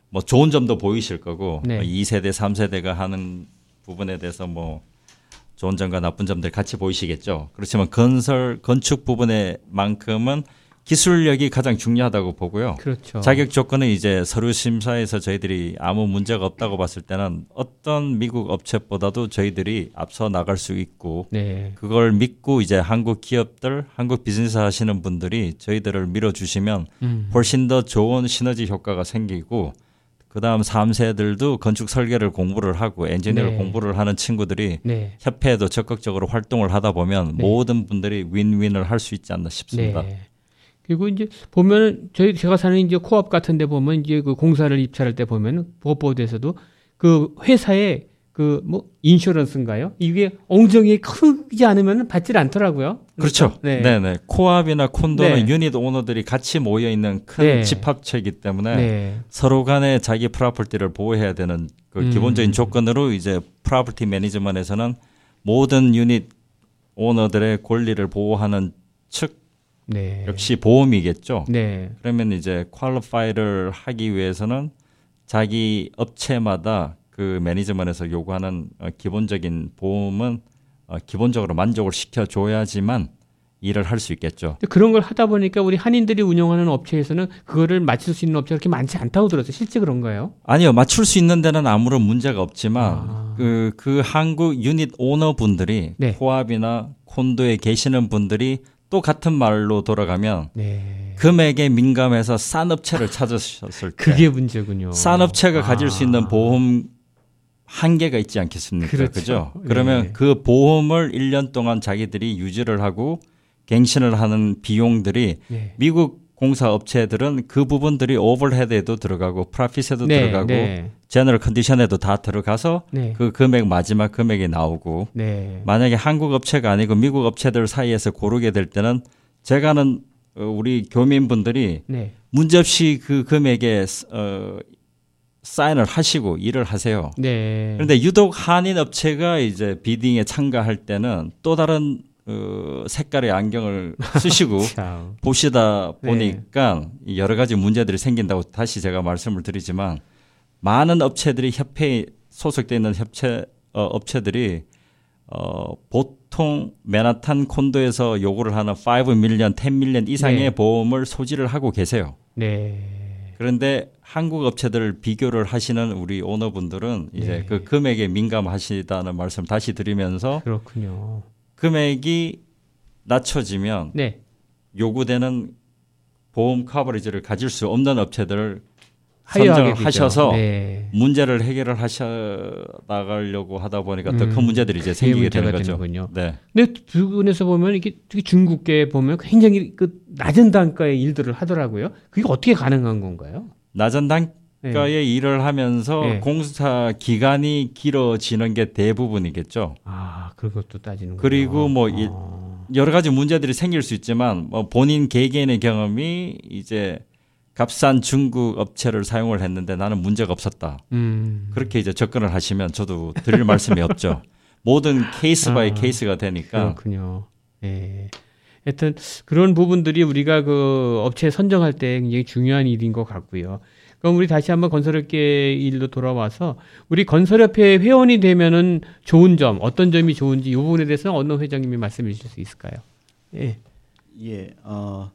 뭐 좋은 점도 보이실 거고 네. 2세대, 3세대가 하는 부분에 대해서 뭐 좋은 점과 나쁜 점들 같이 보이시겠죠. 그렇지만 건설 건축 부분에만큼은 기술력이 가장 중요하다고 보고요. 그렇죠. 자격 조건은 이제 서류 심사에서 저희들이 아무 문제가 없다고 봤을 때는 어떤 미국 업체보다도 저희들이 앞서 나갈 수 있고 네, 그걸 믿고 이제 한국 기업들, 한국 비즈니스 하시는 분들이 저희들을 밀어주시면 음. 훨씬 더 좋은 시너지 효과가 생기고 그다음 3세들도 건축 설계를 공부를 하고 엔지니어 네. 공부를 하는 친구들이 네, 협회에도 적극적으로 활동을 하다 보면 네. 모든 분들이 윈윈을 할 수 있지 않나 싶습니다. 네. 그리고 이제 보면은 저희 제가 사는 이제 코앞 같은 데 보면 이제 그 공사를 입찰할 때 보면 보보드에서도 그 회사의 그 뭐 인슈런스인가요? 이게 엉덩이에 크지 않으면 받질 않더라고요. 그렇죠. 네. 네. 네 코압이나 콘도는 네. 유닛 owner들이 같이 모여 있는 큰 네. 집합체이기 때문에 네. 서로 간에 자기 property를 보호해야 되는 그 음. 기본적인 조건으로 이제 property management에서는 모든 unit owner들의 권리를 보호하는 측 네. 역시 보험이겠죠. 네. 그러면 이제 qualify를 하기 위해서는 자기 업체마다 그 management에서 요구하는 어, 기본적인 보험은 어, 기본적으로 만족을 시켜줘야지만 일을 할 수 있겠죠. 그런 걸 하다 보니까 우리 한인들이 운영하는 업체에서는 그거를 맞출 수 있는 업체가 그렇게 많지 않다고 들었어요. 실제 그런가요? 아니요, 맞출 수 있는 데는 아무런 문제가 없지만 아. 그, 그 한국 유닛 오너 분들이 네. 코압이나 콘도에 계시는 분들이 또 같은 말로 돌아가면 네. 금액에 민감해서 싼 업체를 찾으셨을 때 그게 문제군요. 싼 업체가 가질 아. 수 있는 보험 한계가 있지 않겠습니까? 그렇죠. 그죠? 네. 그러면 그 보험을 1년 동안 자기들이 유지를 하고 갱신을 하는 비용들이 네. 미국 공사 업체들은 그 부분들이 오버헤드에도 들어가고 프라핏에도 네, 들어가고 네. 제너럴 컨디션에도 다 들어가서 네. 그 금액 마지막 금액이 나오고 네. 만약에 한국 업체가 아니고 미국 업체들 사이에서 고르게 될 때는 제가 아는 어, 우리 교민분들이 네. 문제없이 그 금액에 어, 사인을 하시고 일을 하세요. 네. 그런데 유독 한인 업체가 이제 비딩에 참가할 때는 또 다른 어, 색깔의 안경을 쓰시고 참. 보시다 네. 보니까 이 여러 가지 문제들이 생긴다고 다시 제가 말씀을 드리지만 많은 업체들이 협회에 소속돼 있는 협체 어, 업체들이 어, 보통 맨하탄 콘도에서 요구를 하는 5 밀리언, 10 밀리언 이상의 네. 보험을 소지를 하고 계세요. 네. 그런데 한국 업체들을 비교를 하시는 우리 오너분들은 이제 네. 그 금액에 민감하시다는 말씀 다시 드리면서 그렇군요. 금액이 낮춰지면 네. 요구되는 보험 커버리지를 가질 수 없는 업체들을 하여하게 선정을 되죠. 하셔서 네. 문제를 해결을 하셔 나가려고 하다 보니까 더큰 음, 문제들이 이제 생기게 문제가 되는 거죠. 되는군요. 네. 근데 부분에서 보면 이게 특히 중국계 보면 굉장히 그 낮은 단가의 일들을 하더라고요. 그게 어떻게 가능한 건가요? 낮은 네. 단가의 일을 하면서 네. 공사 기간이 길어지는 게 대부분이겠죠. 아, 그런 것도 따지는 거예요. 그리고 뭐 이- 아, 여러 가지 문제들이 생길 수 있지만 뭐 본인 개개인의 경험이 이제 값싼 중국 업체를 사용을 했는데 나는 문제가 없었다. 음. 그렇게 이제 접근을 하시면 저도 드릴 말씀이 없죠. 모든 case by 아, case가 되니까 그렇군요. 예. 하여튼 그런 부분들이 우리가 그 업체 선정할 때 굉장히 중요한 일인 것 같고요. 그럼 우리 다시 한번 건설업계 일로 돌아와서 우리 건설협회 회원이 되면은 좋은 점, 어떤 점이 좋은지 이 부분에 대해서 어느 회장님이 말씀해 주실 수 있을까요? 예. 예, 어,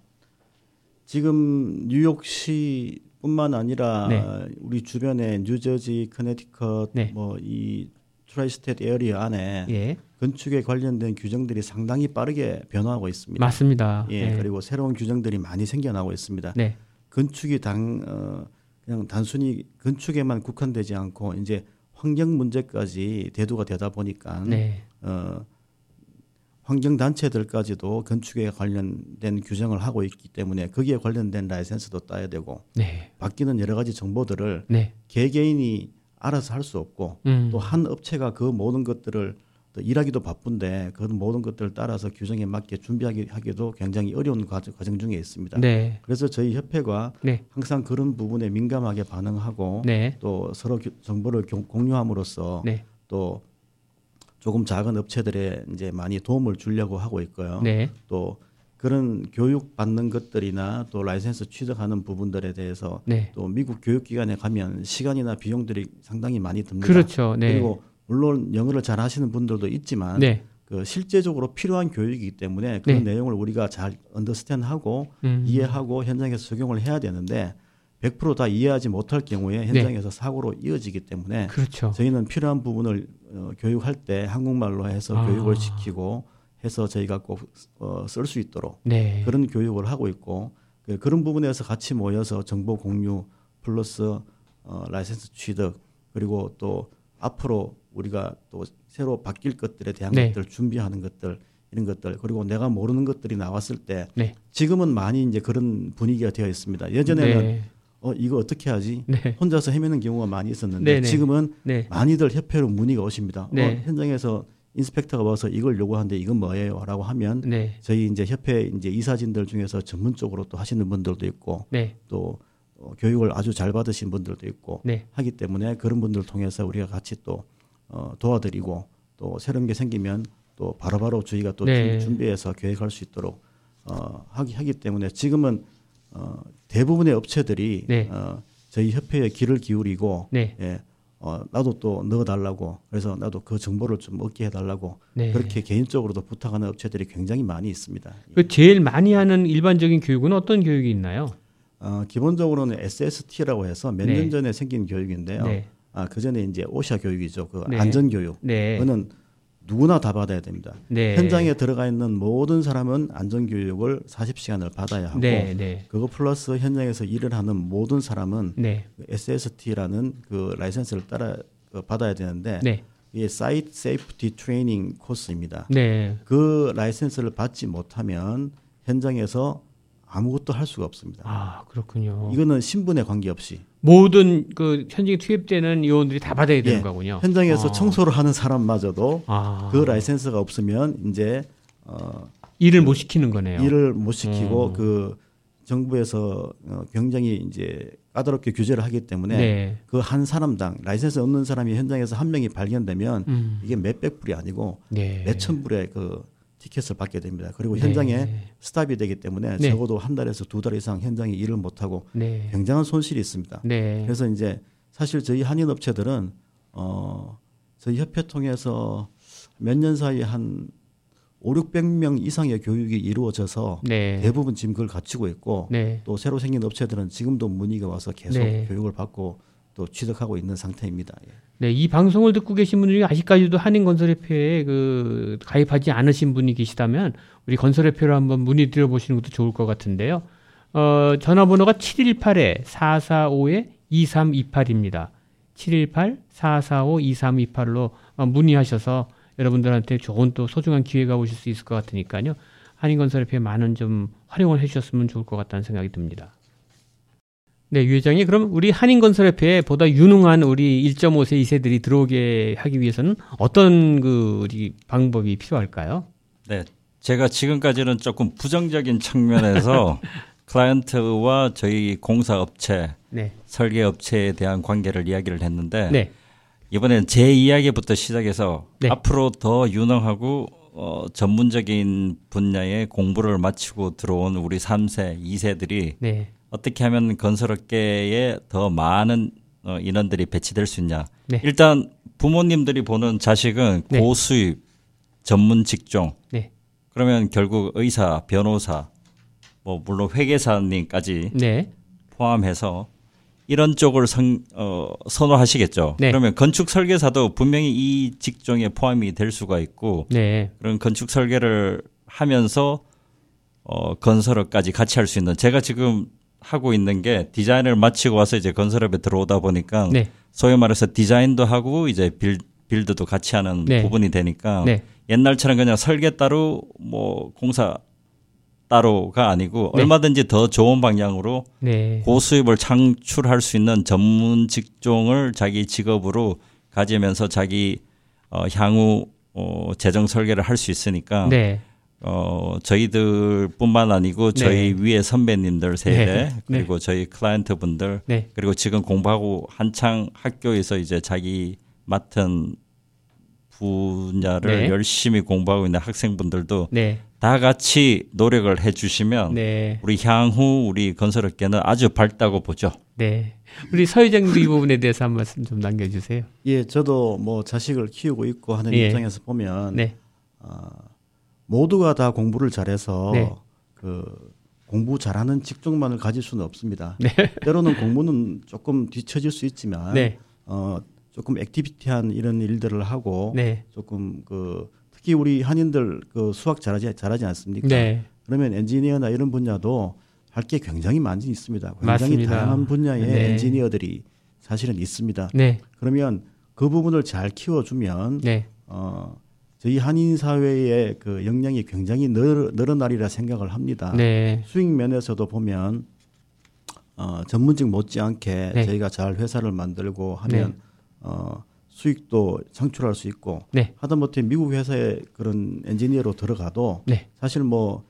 지금 뉴욕시 뿐만 아니라 네. 우리 주변에 뉴저지, 커네티컷, 네. 뭐이 tri-state area 안에 예. 건축에 관련된 규정들이 상당히 빠르게 변화하고 있습니다. 맞습니다. 예, 그리고 새로운 규정들이 많이 생겨나고 있습니다. 네. 건축이 당 어, 그냥 단순히 건축에만 국한되지 않고 이제 환경 문제까지 대두가 되다 보니까 네. 어, 환경 단체들까지도 건축에 관련된 규정을 하고 있기 때문에 거기에 관련된 라이센스도 따야 되고 네. 바뀌는 여러 가지 정보들을 네. 개개인이 알아서 할 수 없고 음. 또한 업체가 그 모든 것들을 또 일하기도 바쁜데 그 모든 것들을 따라서 규정에 맞게 준비하기도 굉장히 어려운 과정, 과정 중에 있습니다. 네. 그래서 저희 협회가 네. 항상 그런 부분에 민감하게 반응하고 네. 또 서로 교- 정보를 교- 공유함으로써 네. 또 조금 작은 업체들에 이제 많이 도움을 주려고 하고 있고요. 네. 또 그런 교육 받는 것들이나 또 라이센스 취득하는 부분들에 대해서 네. 또 미국 교육기관에 가면 시간이나 비용들이 상당히 많이 듭니다. 그렇죠. 네. 그리고 물론 영어를 잘 하시는 분들도 있지만 네. 그 실제적으로 필요한 교육이기 때문에 그 네. 내용을 우리가 잘 understand하고 음. 이해하고 현장에서 적용을 해야 되는데 100%다 이해하지 못할 경우에 현장에서 사고로 이어지기 때문에 네. 그렇죠. 저희는 필요한 부분을 어, 교육할 때 한국말로 해서 아. 교육을 시키고 해서 저희가 꼭 어, 쓸 수 있도록 네. 그런 교육을 하고 있고 그, 그런 부분에서 같이 모여서 정보 공유 플러스 어, 라이센스 취득 그리고 또 앞으로 우리가 또 새로 바뀔 것들에 대한 네. 것들 준비하는 것들 이런 것들 그리고 내가 모르는 것들이 나왔을 때 네. 지금은 많이 이제 그런 분위기가 되어 있습니다. 예전에는 네. 어 이거 어떻게 하지? 네. 혼자서 헤매는 경우가 많이 있었는데. 지금은 네. 많이들 협회로 문의가 오십니다. 네. 어, 현장에서 인스펙터가 와서 이걸 요구하는데 이건 뭐예요?라고 하면 네. 저희 이제 협회 이제 이사진들 중에서 전문적으로 또 하시는 분들도 있고 네. 또 어, 교육을 아주 잘 받으신 분들도 있고 네. 하기 때문에 그런 분들 을 통해서 우리가 같이 또 어, 도와드리고 또 새로운 게 생기면 또 바로바로 저희가 또 네. 준- 준비해서 계획할 수 있도록 어, 하기 하기 때문에 지금은 어, 대부분의 업체들이 네. 어, 저희 협회에 귀를 기울이고 네. 예, 어, 나도 또 넣어달라고 그래서 나도 그 정보를 좀 얻게 해달라고 네. 그렇게 개인적으로도 부탁하는 업체들이 굉장히 많이 있습니다. 그 제일 많이 하는 일반적인 교육은 어떤 교육이 있나요? 어, 기본적으로는 SST라고 해서 몇년 네. 전에 생긴 교육인데요. 네. 아, 그 전에 이제 오샤 교육이죠. 그 네. 안전 교육. 네. 그거는 누구나 다 받아야 됩니다. 네. 현장에 들어가 있는 모든 사람은 안전 교육을 40시간을 받아야 하고 네. 네. 그거 플러스 현장에서 일을 하는 모든 사람은 네. SST라는 그 라이센스를 따라 그 받아야 되는데 네. 이게 site safety training course입니다. 네. 그 라이센스를 받지 못하면 현장에서 아무것도 할 수가 없습니다. 아, 그렇군요. 이거는 신분에 관계없이 모든 그 현직에 투입되는 요원들이 다 받아야 되는 예, 거군요. 현장에서 아. 청소를 하는 사람마저도 아. 그 라이센스가 없으면 이제 어, 일을 못 시키는 거네요. 일을 못 시키고 음. 그 정부에서 어, 굉장히 이제 까다롭게 규제를 하기 때문에 네. 그한 사람당 라이센스 없는 사람이 현장에서 한 명이 발견되면 음. 이게 몇백 불이 아니고 네. 몇천 불의 그 티켓을 받게 됩니다. 그리고 네. 현장에 스탑이 되기 때문에 네. 적어도 한 달에서 두 달 이상 현장에 일을 못 하고 네. 굉장한 손실이 있습니다. 네. 그래서 이제 사실 저희 한인 업체들은 어 저희 협회 통해서 몇 년 사이에 한 5, 600명 이상의 교육이 이루어져서 네. 대부분 지금 그걸 갖추고 있고 네. 또 새로 생긴 업체들은 지금도 문의가 와서 계속 네. 교육을 받고 또 취득하고 있는 상태입니다. 예. 네, 이 방송을 듣고 계신 분들이 아직까지도 한인건설협회에 그 가입하지 않으신 분이 계시다면 우리 건설협회로 한번 문의 드려보시는 것도 좋을 것 같은데요. 어, 전화번호가 718-445-2328입니다. 718-445-2328로 어, 문의하셔서 여러분들한테 좋은 또 소중한 기회가 오실 수 있을 것 같으니까요. 한인건설협회 많은 좀 활용을 해주셨으면 좋을 것 같다는 생각이 듭니다. 네, 유 회장이 그럼 우리 한인건설협회에 보다 유능한 우리 1.5세 2세들이 들어오게 하기 위해서는 어떤 그 우리 방법이 필요할까요? 네, 제가 지금까지는 조금 부정적인 측면에서 클라이언트와 저희 공사업체, 네, 설계업체에 대한 관계를 이야기를 했는데 네, 이번엔 제 이야기부터 시작해서 네. 앞으로 더 유능하고 어, 전문적인 분야의 공부를 마치고 들어온 우리 3세, 2세들이 네, 어떻게 하면 건설업계에 더 많은 어, 인원들이 배치될 수 있냐. 네. 일단 부모님들이 보는 자식은 네. 고수입, 전문 직종, 네, 그러면 결국 의사, 변호사, 뭐 물론 회계사님까지 네. 포함해서 이런 쪽을 선, 어, 선호하시겠죠. 네. 그러면 건축 설계사도 분명히 이 직종에 포함이 될 수가 있고 네. 그런 건축 설계를 하면서 어, 건설업까지 같이 할 수 있는 제가 지금 하고 있는 게 디자인을 마치고 와서 이제 건설업에 들어오다 보니까 네. 소위 말해서 디자인도 하고 이제 빌, 빌드도 같이 하는 네. 부분이 되니까 네. 옛날처럼 그냥 설계 따로 뭐 공사 따로가 아니고 네. 얼마든지 더 좋은 방향으로 네. 고수입을 창출할 수 있는 전문 직종을 자기 직업으로 가지면서 자기 어, 향후 어, 재정 설계를 할 수 있으니까 네. 어, 저희들뿐만 아니고 저희 네. 위에 선배님들 세대 네. 그리고 저희 클라이언트 분들 네. 그리고 지금 공부하고 한창 학교에서 이제 자기 맡은 분야를 네. 열심히 공부하고 있는 학생분들도 네. 다 같이 노력을 해주시면 네. 우리 향후 우리 건설업계는 아주 밝다고 보죠. 네. 우리 서 회장도 이 부분에 대해서 한 말씀 좀 남겨주세요. 예, 저도 뭐 자식을 키우고 있고 하는 예. 입장에서 보면 네. 아, 모두가 다 공부를 잘해서 네. 그 공부 잘하는 직종만을 가질 수는 없습니다. 네. 때로는 공부는 조금 뒤처질 수 있지만 네. 어, 조금 액티비티한 이런 일들을 하고 네. 조금 그 특히 우리 한인들 그 수학 잘하지 잘하지 않습니까? 네. 그러면 엔지니어나 이런 분야도 할 게 굉장히 많이 있습니다. 굉장히 맞습니다. 다양한 분야의 네. 엔지니어들이 사실은 있습니다. 네. 그러면 그 부분을 잘 키워주면 네. 어, 저희 한인 사회의 그 역량이 굉장히 늘, 늘어나리라 생각을 합니다. 네. 수익 면에서도 보면 어, 전문직 못지않게 네. 저희가 잘 회사를 만들고 하면 어, 수익도 창출할 수 있고 네. 하다못해 미국 회사에 그런 엔지니어로 들어가도 네. 사실 뭐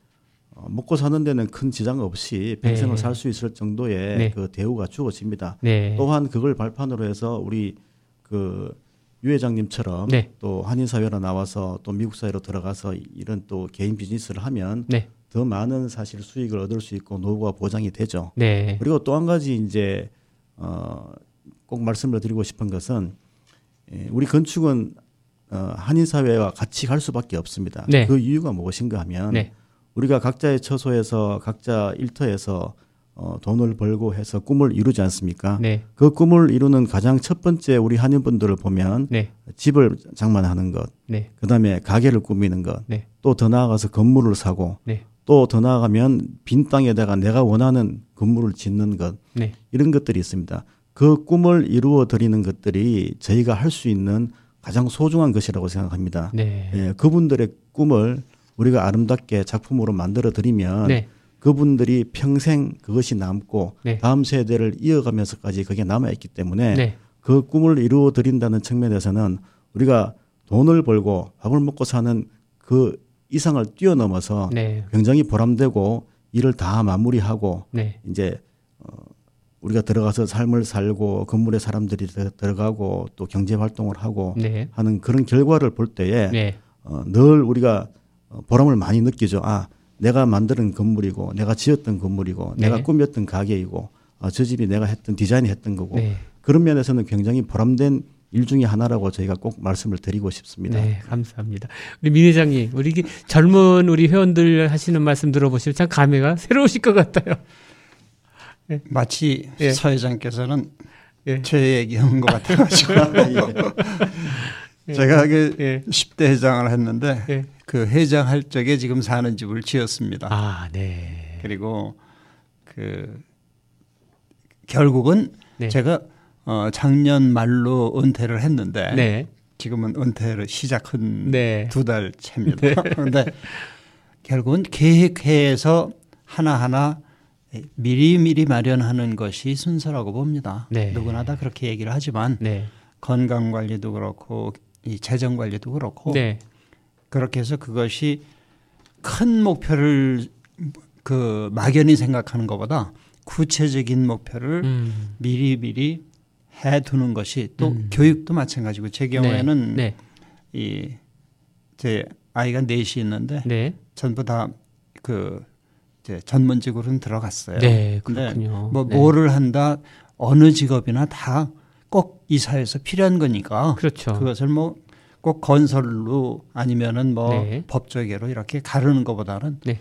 어, 먹고 사는 데는 큰 지장 없이 평생을 네. 살수 있을 정도의 네. 그 대우가 주어집니다. 네. 또한 그걸 발판으로 해서 우리 그 유 회장님처럼 네. 또 한인 사회로 나와서 또 미국 사회로 들어가서 이런 또 개인 비즈니스를 하면 네. 더 많은 사실 수익을 얻을 수 있고 노후가 보장이 되죠. 네. 그리고 또 한 가지 이제 어 꼭 말씀을 드리고 싶은 것은 예, 우리 건축은 어 한인 사회와 같이 갈 수밖에 없습니다. 네. 그 이유가 무엇인가 하면 네. 우리가 각자의 처소에서 각자 일터에서 어 돈을 벌고 해서 꿈을 이루지 않습니까? 네. 그 꿈을 이루는 가장 첫 번째 우리 한인분들을 보면 네. 집을 장만하는 것, 네. 그 다음에 가게를 꾸미는 것, 네. 또더 나아가서 건물을 사고, 네. 또더 나아가면 빈 땅에다가 내가 원하는 건물을 짓는 것, 네. 이런 것들이 있습니다. 그 꿈을 이루어 드리는 것들이 저희가 할 수 있는 가장 소중한 것이라고 생각합니다. 네. 예, 그분들의 꿈을 우리가 아름답게 작품으로 만들어 드리면 네. 그분들이 평생 그것이 남고 네. 다음 세대를 이어가면서까지 그게 남아 있기 때문에 네. 그 꿈을 이루어 드린다는 측면에서는 우리가 돈을 벌고 밥을 먹고 사는 그 이상을 뛰어넘어서 네. 굉장히 보람되고 일을 다 마무리하고 네. 이제 어, 우리가 들어가서 삶을 살고 건물에 사람들이 들- 들어가고 또 경제 활동을 하고 네. 하는 그런 결과를 볼 때에 네. 어, 늘 우리가 어, 보람을 많이 느끼죠. 아, 내가 만드는 건물이고, 내가 지었던 건물이고, 네. 내가 꾸몄던 가게이고, 아, 저 집이 내가 했던 디자인이 했던 거고, 네. 그런 면에서는 굉장히 보람된 일 중에 하나라고 저희가 꼭 말씀을 드리고 싶습니다. 네, 감사합니다. 우리 민 회장님, 우리 젊은 우리 회원들 하시는 말씀 들어보시면 참 감회가 새로우실 것 같아요. 마치 예. 서 회장께서는 예. 제 얘기한 것 같아가지고 예. 제가 그 예. 10대 회장을 했는데 예. 그 회장할 적에 지금 사는 집을 지었습니다. 아, 네. 그리고 그 결국은 네. 제가 어 작년 말로 은퇴를 했는데 네. 지금은 은퇴를 시작한 네. 두달 차입니다. 그런데 결국은 계획해서 하나하나 미리미리 마련하는 것이 순서라고 봅니다. 네. 누구나 다 그렇게 얘기를 하지만 네. 건강 관리도 그렇고 이 재정 관리도 그렇고 네. 그렇게 해서 그것이 큰 목표를 그 막연히 생각하는 것보다 구체적인 목표를 음. 미리 미리 해 두는 것이 또 음. 교육도 마찬가지고 제 경우에는 네. 이제 아이가 넷이 있는데 네. 전부 다그 이제 전문직으로는 들어갔어요. 네. 그렇군요. 뭐 네. 뭐를 한다 어느 직업이나 다 꼭 이 사회에서 필요한 거니까 그렇죠. 그것을 뭐 꼭 건설로 아니면은 뭐 네. 법조계로 이렇게 가르는 것보다는 네.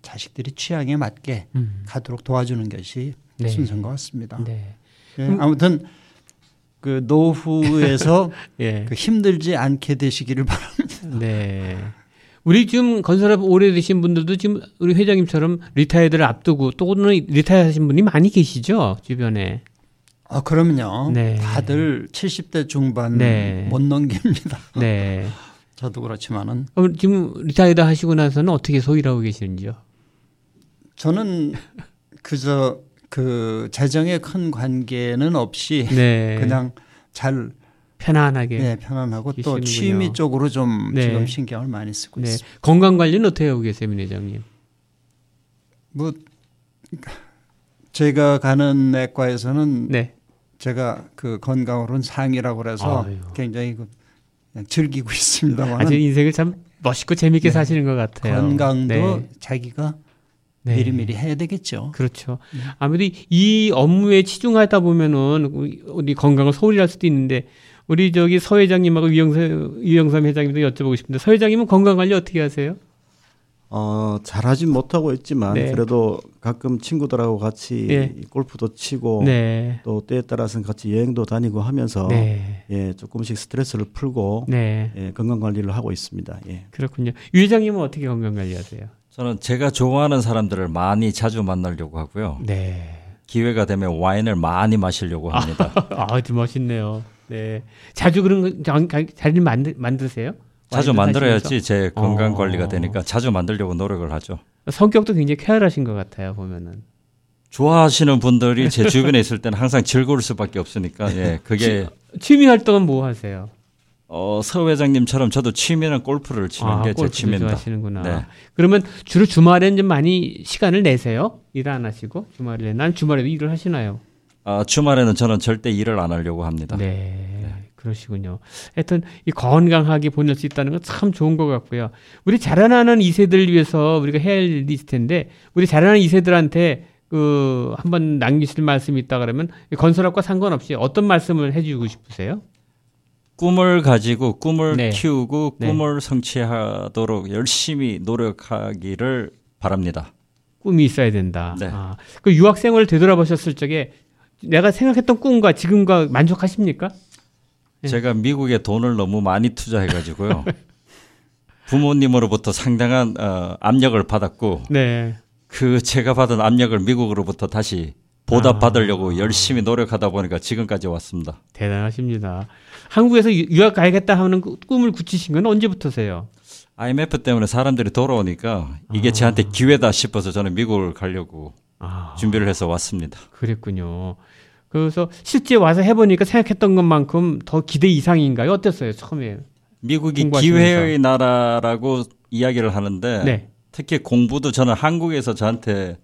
자식들이 취향에 맞게 음. 가도록 도와주는 것이 네. 순서인 것 같습니다. 네. 예, 아무튼 그 노후에서 예. 그 힘들지 않게 되시기를 바랍니다. 네. 우리 지금 건설업 오래되신 분들도 지금 우리 회장님처럼 retire를 앞두고 또는 retire 하신 분이 많이 계시죠 주변에. 아 그럼요. 네. 다들 70대 중반 네. 못 넘깁니다. 네. 저도 그렇지만은 어, 지금 retire 하시고 나서는 어떻게 소일하고 계시는지요? 저는 그저 그 재정에 큰 관계는 없이 네. 그냥 잘 편안하게. 네, 편안하고 또 계시는군요. 취미 쪽으로 좀 네. 지금 신경을 많이 쓰고 네. 있습니다. 건강 관리는 어떻게 하고 계세요, 민 회장님? 뭐 제가 가는 내과에서는 네. 제가 그 건강으로는 상이라고 그래서 아유. 굉장히 그 즐기고 있습니다만 아주 인생을 참 멋있고 재밌게 네. 사시는 것 같아요. 건강도 네. 자기가 네. 미리미리 해야 되겠죠. 그렇죠. 아무래도 이 업무에 치중하다 보면은 우리, 우리 건강을 소홀히 할 수도 있는데 우리 저기 서 회장님하고 유영삼, 유영삼 회장님도 여쭤보고 싶은데 서 회장님은 건강 관리 어떻게 하세요? 어, 잘하진 못하고 있지만 네. 그래도 가끔 친구들하고 같이 네. 골프도 치고 네. 또 때에 따라서는 같이 여행도 다니고 하면서 네. 예, 조금씩 스트레스를 풀고 네. 예, 건강 관리를 하고 있습니다. 예. 그렇군요. 유 회장님은 어떻게 건강 관리하세요? 저는 제가 좋아하는 사람들을 많이 자주 만나려고 하고요. 네. 기회가 되면 와인을 많이 마시려고 합니다. 아주 멋있네요. 네. 자주 그런 거 자- 자- 자리를 만드, 만드세요? 자주 만들어야지 제 건강 어. 관리가 되니까 자주 만들려고 노력을 하죠. 성격도 굉장히 쾌활하신 것 같아요, 보면은. 좋아하시는 분들이 제 주변에 있을 때는 항상 즐거울 수밖에 없으니까 예, 그게 취미 활동은 뭐 하세요? 어, 서 회장님처럼 저도 취미는 골프를 치는 게제 아, 골프도 취미입니다. 좋아하시는구나. 네. 그러면 주로 주말엔 좀 많이 시간을 내세요? 일 안 하시고 주말에 난 주말에도 일을 하시나요? 아, 주말에는 저는 절대 일을 안 하려고 합니다. 네. 그러시군요. 하여튼 이 건강하게 보낼 수 있다는 건 참 좋은 것 같고요. 우리 자라나는 2세들을 위해서 우리가 해야 할 텐데 우리 자라나는 2세들한테 그 한번 남기실 말씀이 있다 그러면 이 건설학과 상관없이 어떤 말씀을 해주고 싶으세요? 꿈을 가지고 꿈을 네. 키우고 네. 꿈을 성취하도록 열심히 노력하기를 바랍니다. 꿈이 있어야 된다. 네. 아, 그 유학생을 되돌아보셨을 적에 내가 생각했던 꿈과 지금과 만족하십니까? 네. 제가 미국에 돈을 너무 많이 투자해가지고요. 부모님으로부터 상당한 어, 압력을 받았고 네. 그 제가 받은 압력을 미국으로부터 다시 아. 보답받으려고 열심히 노력하다 보니까 지금까지 왔습니다. 대단하십니다. 한국에서 유- 유학 가야겠다 하는 그 꿈을 굳히신 건 언제부터세요? IMF 때문에 사람들이 돌아오니까 이게 저한테 기회다 싶어서 저는 미국을 가려고 아, 준비를 해서 왔습니다. 그랬군요. 그래서 실제 와서 해보니까 생각했던 것만큼 더 기대 이상인가요? 어땠어요? 처음에? 미국이 공부하시면서. 기회의 나라라고 이야기를 하는데 네. 특히 공부도 저는 한국에서 저한테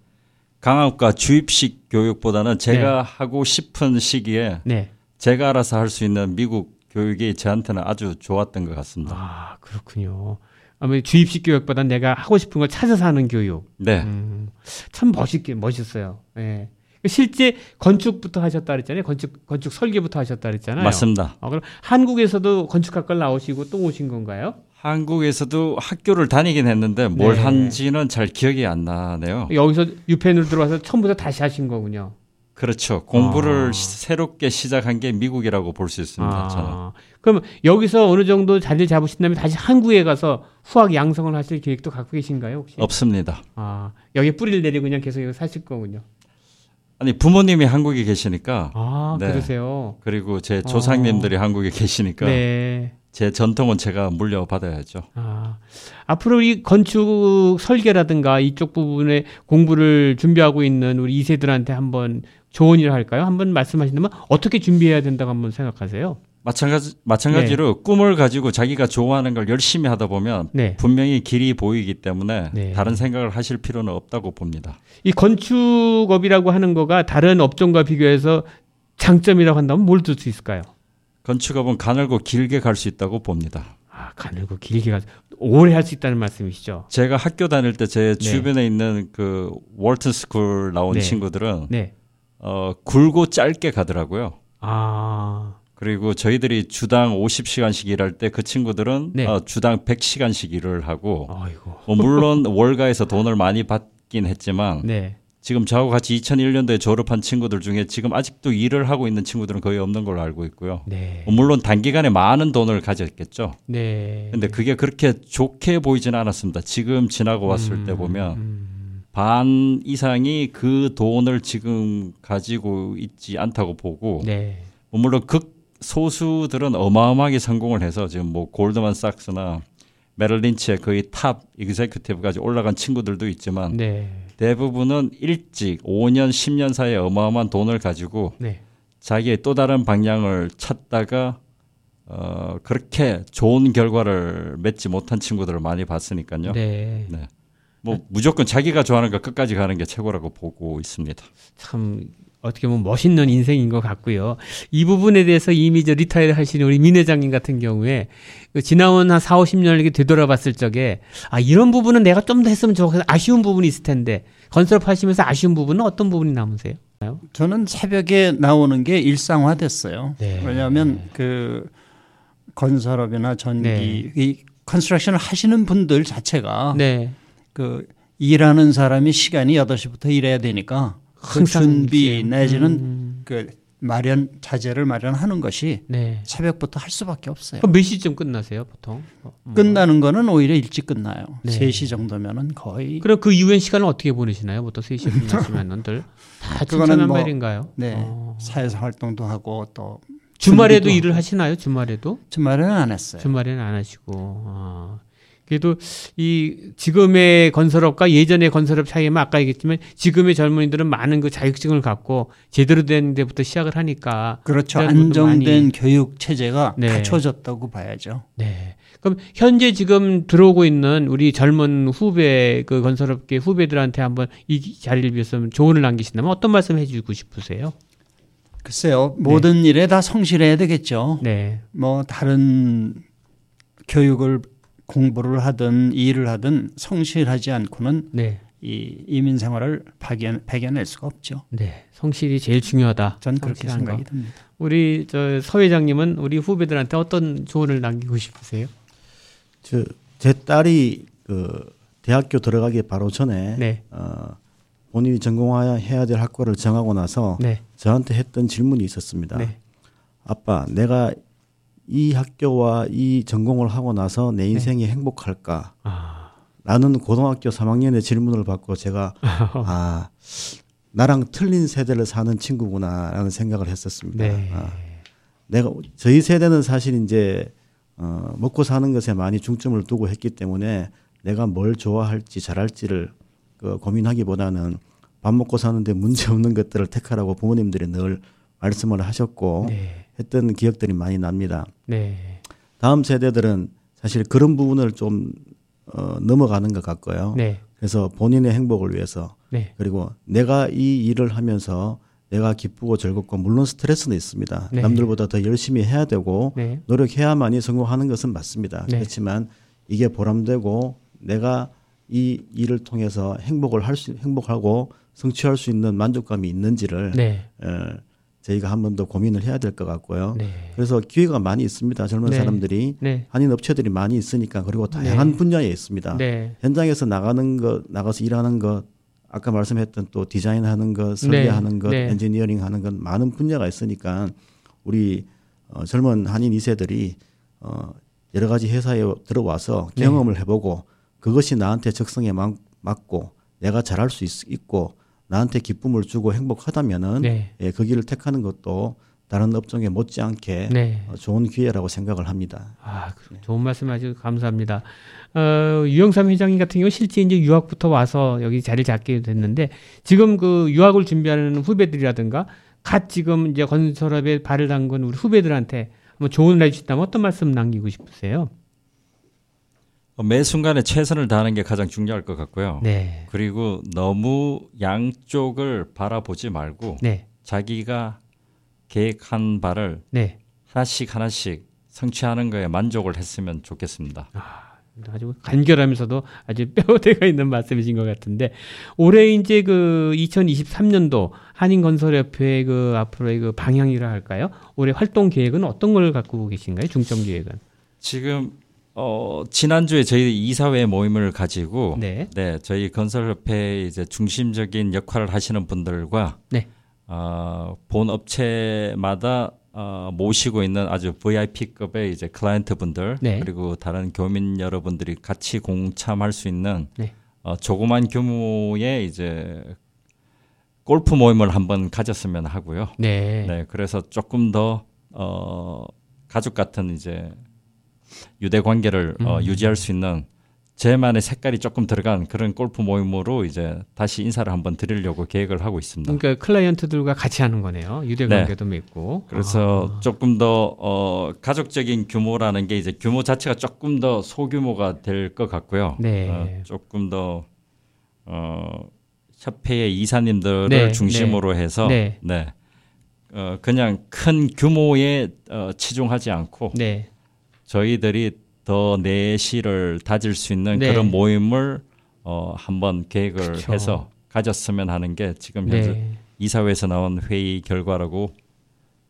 강압과 주입식 교육보다는 제가 네. 하고 싶은 시기에 네. 제가 알아서 할 수 있는 미국 교육이 저한테는 아주 좋았던 것 같습니다. 아, 그렇군요. 아무래도 주입식 교육보다 내가 하고 싶은 걸 찾아서 하는 교육. 네. 음, 참 멋있게 멋있어요. 예. 실제 건축부터 하셨다 그랬잖아요. 건축 건축 설계부터 하셨다 그랬잖아요. 맞습니다. 아, 그럼 한국에서도 건축학과를 나오시고 또 오신 건가요? 한국에서도 학교를 다니긴 했는데 뭘 네. 한지는 잘 기억이 안 나네요. 여기서 유펜으로 들어와서 처음부터 다시 하신 거군요. 그렇죠. 공부를 아. 시- 새롭게 시작한 게 미국이라고 볼 수 있습니다. 저는. 아, 그럼 여기서 어느 정도 자리를 잡으신 다음에 다시 한국에 가서 후학 양성을 하실 계획도 갖고 계신가요 혹시? 없습니다. 아 여기 뿌리를 내리고 그냥 계속 여기 사실 거군요. 아니 부모님이 한국에 계시니까 아 네. 그러세요. 그리고 제 조상님들이 한국에 계시니까 네. 제 전통은 제가 물려받아야죠. 아, 앞으로 이 건축 설계라든가 이쪽 부분에 공부를 준비하고 있는 우리 2세들한테 한번 조언이라 할까요? 한번 말씀하신다면 어떻게 준비해야 된다고 한번 생각하세요? 마찬가지 마찬가지로 꿈을 가지고 자기가 좋아하는 걸 열심히 하다 보면 네. 분명히 길이 보이기 때문에 네. 다른 생각을 하실 필요는 없다고 봅니다. 이 건축업이라고 하는 거가 다른 업종과 비교해서 장점이라고 한다면 뭘 들 수 있을까요? 건축업은 가늘고 길게 갈 수 있다고 봅니다. 아, 가늘고 길게 가 오래 할 수 있다는 말씀이시죠? 제가 학교 다닐 때제 네. 주변에 있는 그 Wharton School 나온 네. 친구들은 네. 어 굵고 짧게 가더라고요. 아, 그리고 저희들이 주당 50시간씩 일할 때 그 친구들은 네. 어, 주당 100시간씩 일을 하고. 뭐 물론 월가에서 돈을 많이 받긴 했지만 네. 지금 저하고 같이 2001년도에 졸업한 친구들 중에 지금 아직도 일을 하고 있는 친구들은 거의 없는 걸로 알고 있고요. 네. 뭐 물론 단기간에 많은 돈을 가졌겠죠. 네. 근데 그게 그렇게 좋게 보이지는 않았습니다. 지금 지나고 왔을 때 보면 음. 반 이상이 그 돈을 지금 가지고 있지 않다고 보고 네. 뭐 물론 극 소수들은 어마어마하게 성공을 해서 지금 뭐 골드만삭스나 메릴린치의 거의 top executive까지 올라간 친구들도 있지만 네. 대부분은 일찍 5년 10년 사이에 어마어마한 돈을 가지고 네. 자기의 또 다른 방향을 찾다가 어 그렇게 좋은 결과를 맺지 못한 친구들을 많이 봤으니까요. 네. 네. 뭐 무조건 자기가 좋아하는 거 끝까지 가는 게 최고라고 보고 있습니다. 참 어떻게 보면 멋있는 인생인 것 같고요. 이 부분에 대해서 이미 저 retire 하시는 우리 민 회장님 같은 경우에 그 지나온 한 4, 50년을 이렇게 되돌아봤을 적에 아 이런 부분은 내가 좀 더 했으면 좋겠어 아쉬운 부분이 있을 텐데 건설업 하시면서 아쉬운 부분은 어떤 부분이 남으세요? 저는 새벽에 나오는 게 일상화됐어요. 네. 왜냐하면 그 건설업이나 전기 네. 이 construction을 하시는 분들 자체가 네. 그 일하는 사람이 시간이 8시부터 일해야 되니까 이제, 내지는 음, 그 마련 자재를 마련하는 것이 네. 새벽부터 할 수밖에 없어요. 몇 시쯤 끝나세요, 보통? 음. 끝나는 거는 오히려 일찍 끝나요. 네. 3시 정도면은 거의 그럼 그 이후엔 시간을 어떻게 보내시나요? 보통 3시 끝나시면은들 다 친천한 뭐-? 네. 어. 사회사 활동도 하고 또 주말에도 일을. 하시나요? 주말에도? 주말에는 안 했어요. 주말에는 안 하시고. 아. 그래도 이 지금의 건설업과 예전의 건설업 차이면 아까 얘기했지만 지금의 젊은이들은 많은 그 자격증을 갖고 제대로 된 데부터 시작을 하니까 그렇죠. 안정된 교육 체제가 네. 갖춰졌다고 봐야죠. 네. 그럼 현재 지금 들어오고 있는 우리 젊은 후배 그 건설업계 후배들한테 한번 이 자리를 비해서 조언을 남기신다면 어떤 말씀 해주고 싶으세요? 글쎄요. 모든 일에 다 성실해야 되겠죠. 네. 뭐 다른 교육을 공부를 하든 일을 하든 성실하지 않고는 네. 이 이민 생활을 발견, 배겨낼 수가 없죠. 네. 성실이 제일 중요하다. 전 그렇게 생각이 거. 듭니다. 우리 저 서 회장님은 우리 후배들한테 어떤 조언을 남기고 싶으세요? 저, 제 딸이 그 대학교 들어가기 바로 전에 네. 어, 본인이 전공해야 될 학과를 정하고 나서 네. 저한테 했던 질문이 있었습니다. 네. 아빠, 내가 이 학교와 이 전공을 하고 나서 내 인생이 행복할까? 네. 아. 라는 고등학교 3학년의 질문을 받고 제가 아 나랑 틀린 세대를 사는 친구구나라는 생각을 했었습니다. 네. 아, 내가 저희 세대는 사실 이제 어, 먹고 사는 것에 많이 중점을 두고 했기 때문에 내가 뭘 좋아할지 잘할지를 그 고민하기보다는 밥 먹고 사는데 문제 없는 것들을 택하라고 부모님들이 늘 말씀을 하셨고 네. 했던 기억들이 많이 납니다. 네. 다음 세대들은 사실 그런 부분을 좀 어, 넘어가는 것 같고요. 네. 그래서 본인의 행복을 위해서 네. 그리고 내가 이 일을 하면서 내가 기쁘고 즐겁고 물론 스트레스는 있습니다. 네. 남들보다 더 열심히 해야 되고 네. 노력해야만이 성공하는 것은 맞습니다. 네. 그렇지만 이게 보람되고 내가 이 일을 통해서 행복을 할 수 행복하고 성취할 수 있는 만족감이 있는지를 네. 어, 저희가 한 번 더 고민을 해야 될 것 같고요. 네. 그래서 기회가 많이 있습니다. 젊은 네. 사람들이 네. 한인 업체들이 많이 있으니까 그리고 다양한 네. 분야에 있습니다. 네. 현장에서 나가는 것, 나가서 일하는 것, 아까 말씀했던 또 디자인하는 것, 설계하는 것, 네. 엔지니어링 하는 것 많은 분야가 있으니까 우리 어, 젊은 한인 2세들이 어, 여러 가지 회사에 들어와서 네. 경험을 해보고 그것이 나한테 적성에 맞, 맞고 내가 잘할 수 있, 있고 나한테 기쁨을 주고 행복하다면은 네. 예, 그 길을 택하는 것도 다른 업종에 못지않게 네. 어, 좋은 기회라고 생각을 합니다. 아, 그- 좋은 말씀 아주 감사합니다. 어, 유영삼 회장님 같은 경우 실제 이제 유학부터 와서 여기 자리를 잡게 됐는데 지금 그 유학을 준비하는 후배들이라든가 갓 지금 이제 건설업에 발을 담근 우리 후배들한테 뭐 조언을 해주신다면 어떤 말씀 남기고 싶으세요? 어, 매 순간에 최선을 다하는 게 가장 중요할 것 같고요. 네. 그리고 너무 양쪽을 바라보지 말고 네. 자기가 계획한 바를 네. 하나씩 하나씩 성취하는 거에 만족을 했으면 좋겠습니다. 아주 간결하면서도 아주 뼈대가 있는 말씀이신 것 같은데 올해 이제 그 2023년도 한인건설협회 그 앞으로의 그 방향이라 할까요? 올해 활동 계획은 어떤 걸 갖고 계신가요? 중점 계획은? 지금 어 지난주에 저희 이사회 모임을 가지고 네. 네, 저희 건설협회 이제 중심적인 역할을 하시는 분들과 네. 어, 본 업체마다 어, 모시고 있는 아주 VIP급의 이제 클라이언트 분들 네. 그리고 다른 교민 여러분들이 같이 공참할 수 있는 네. 어, 조그만 규모의 이제 골프 모임을 한번 가졌으면 하고요. 네. 네, 그래서 조금 더 어, 가족 같은 이제 유대 관계를 어, 음. 유지할 수 있는 제만의 색깔이 조금 들어간 그런 골프 모임으로 이제 다시 인사를 한번 드리려고 계획을 하고 있습니다. 그러니까 클라이언트들과 같이 하는 거네요. 유대 네. 관계도 맺고. 그래서 아. 조금 더 어, 가족적인 규모라는 게 이제 규모 자체가 조금 더 소규모가 될 것 같고요. 네. 어, 조금 더 어, 협회의 이사님들을 네, 중심으로 해서 네. 네. 어, 그냥 큰 규모에 어, 치중하지 않고 네. 저희들이 더 내실을 다질 수 있는 네. 그런 모임을 어, 한번 계획을 그쵸. 해서 가졌으면 하는 게 지금 현재 네. 이사회에서 나온 회의 결과라고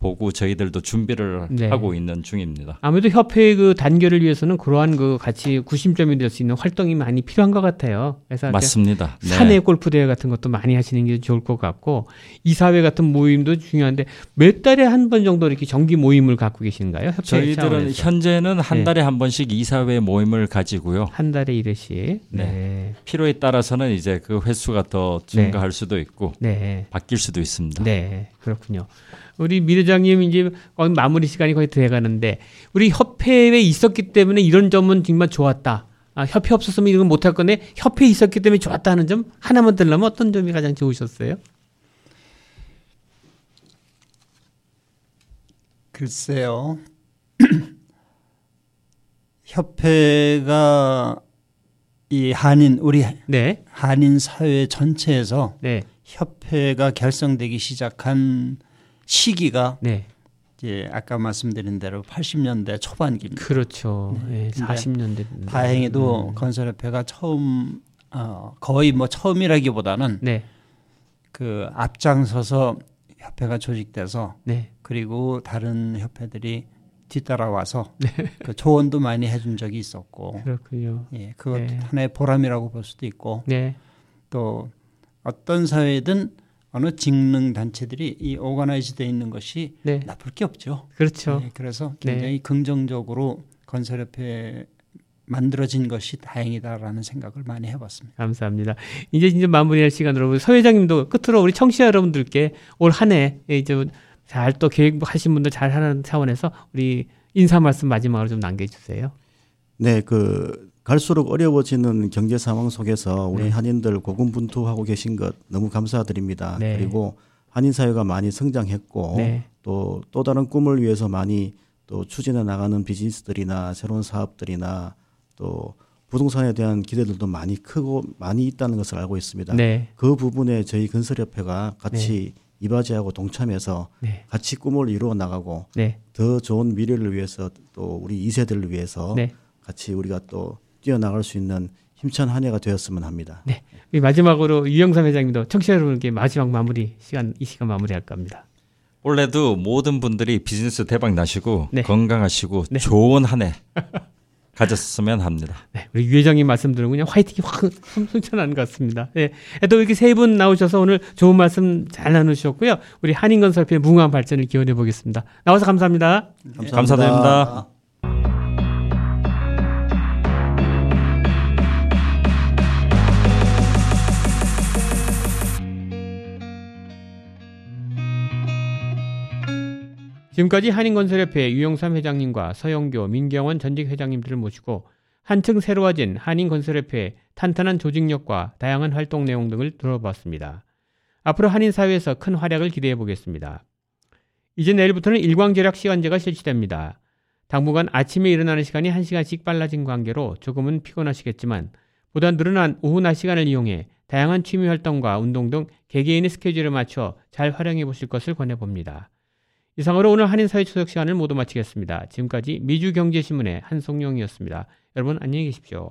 보고 저희들도 준비를 네. 하고 있는 중입니다. 아무래도 협회의 그 단결을 위해서는 그러한 그 같이 구심점이 될 수 있는 활동이 많이 필요한 것 같아요. 그래서 맞습니다. 네. 사내 골프 대회 같은 것도 많이 하시는 게 좋을 것 같고 이사회 같은 모임도 중요한데 몇 달에 한 번 정도 이렇게 정기 모임을 갖고 계신가요? 협회 저희들은 차원에서? 현재는 한 네. 달에 한 번씩 이사회 모임을 가지고요. 한 달에 이르씩. 네. 네. 필요에 따라서는 이제 그 횟수가 더 증가할 수도 있고 네. 바뀔 수도 있습니다. 네, 그렇군요. 우리 미 회장님 이제 거의 마무리 시간이 거의 돼가는데 우리 협회에 있었기 때문에 이런 점은 정말 좋았다. 아, 협회 없었으면 이건 못할 건데 협회에 있었기 때문에 좋았다는 점 하나만 들려면 어떤 점이 가장 좋으셨어요? 글쎄요. 협회가 이 한인 우리 네, 한인 사회 전체에서 네, 협회가 결성되기 시작한 시기가 네, 이제 아까 말씀드린 대로 80년대 초반기입니다. 그렇죠. 네, 근데 40년대. 다행히도 음. 건설협회가 처음 어, 거의 뭐 처음이라기보다는 네, 그 앞장서서 협회가 조직돼서 네, 그리고 다른 협회들이 뒤따라와서 네. 그 조언도 많이 해준 적이 있었고 그렇군요. 예, 그것 네. 하나의 보람이라고 볼 수도 있고 네, 또 어떤 사회든 어느 직능 단체들이 이 오가나이즈돼 있는 것이 네, 나쁠 게 없죠. 그렇죠. 예, 그래서 네. 굉장히 긍정적으로 건설협회 만들어진 것이 다행이다라는 생각을 많이 해봤습니다. 감사합니다. 이제 이제 마무리할 시간으로 서 회장님도 끝으로 우리 청취자 여러분들께 올 한해 이제 잘 또 계획하신 분들 잘 하는 차원에서 우리 인사 말씀 마지막으로 좀 남겨주세요. 네, 그 갈수록 어려워지는 경제 상황 속에서 우리 네. 한인들 고군분투하고 계신 것 너무 감사드립니다. 네. 그리고 한인 사회가 많이 성장했고 네, 또또 다른 꿈을 위해서 많이 또 추진해 나가는 비즈니스들이나 새로운 사업들이나 또 부동산에 대한 기대들도 많이 크고 많이 있다는 것을 알고 있습니다. 네, 그 부분에 저희 건설협회가 같이 이바지하고 동참해서 네, 같이 꿈을 이루어 나가고 네, 더 좋은 미래를 위해서 또 우리 2세대를 위해서 네. 같이 우리가 또 뛰어나갈 수 있는 힘찬 한 해가 되었으면 합니다. 우리 마지막으로 유영삼 회장님도 청취자 여러분께 마지막 마무리 시간 이 시간 마무리할 겁니다. 올해도 모든 분들이 비즈니스 대박 나시고 네. 건강하시고 네. 좋은 한 해 가졌으면 합니다. 네, 우리 유 회장님 말씀 들으면 그냥 화이팅이 확 솟아나는 것 같습니다. 네, 또 이렇게 세 분 나오셔서 오늘 좋은 말씀 잘 나누셨고요. 우리 한인건설협회 무궁한 발전을 기원해 보겠습니다. 나와서 감사합니다. 감사드립니다. 지금까지 한인건설협회 유영삼 회장님과 서영교, 민경원 전직 회장님들을 모시고 한층 새로워진 한인건설협회의 탄탄한 조직력과 다양한 활동 내용 등을 들어봤습니다. 앞으로 한인사회에서 큰 활약을 기대해 보겠습니다. 이제 내일부터는 일광절약 시간제가 실시됩니다. 당분간 아침에 일어나는 시간이 1시간씩 빨라진 관계로 조금은 피곤하시겠지만 보다 늘어난 오후 낮 시간을 이용해 다양한 취미 활동과 운동 등 개개인의 스케줄에 맞춰 잘 활용해 보실 것을 권해봅니다. 이상으로 오늘 한인사회 추석 시간을 모두 마치겠습니다. 지금까지 미주경제신문의 한송용이었습니다. 여러분 안녕히 계십시오.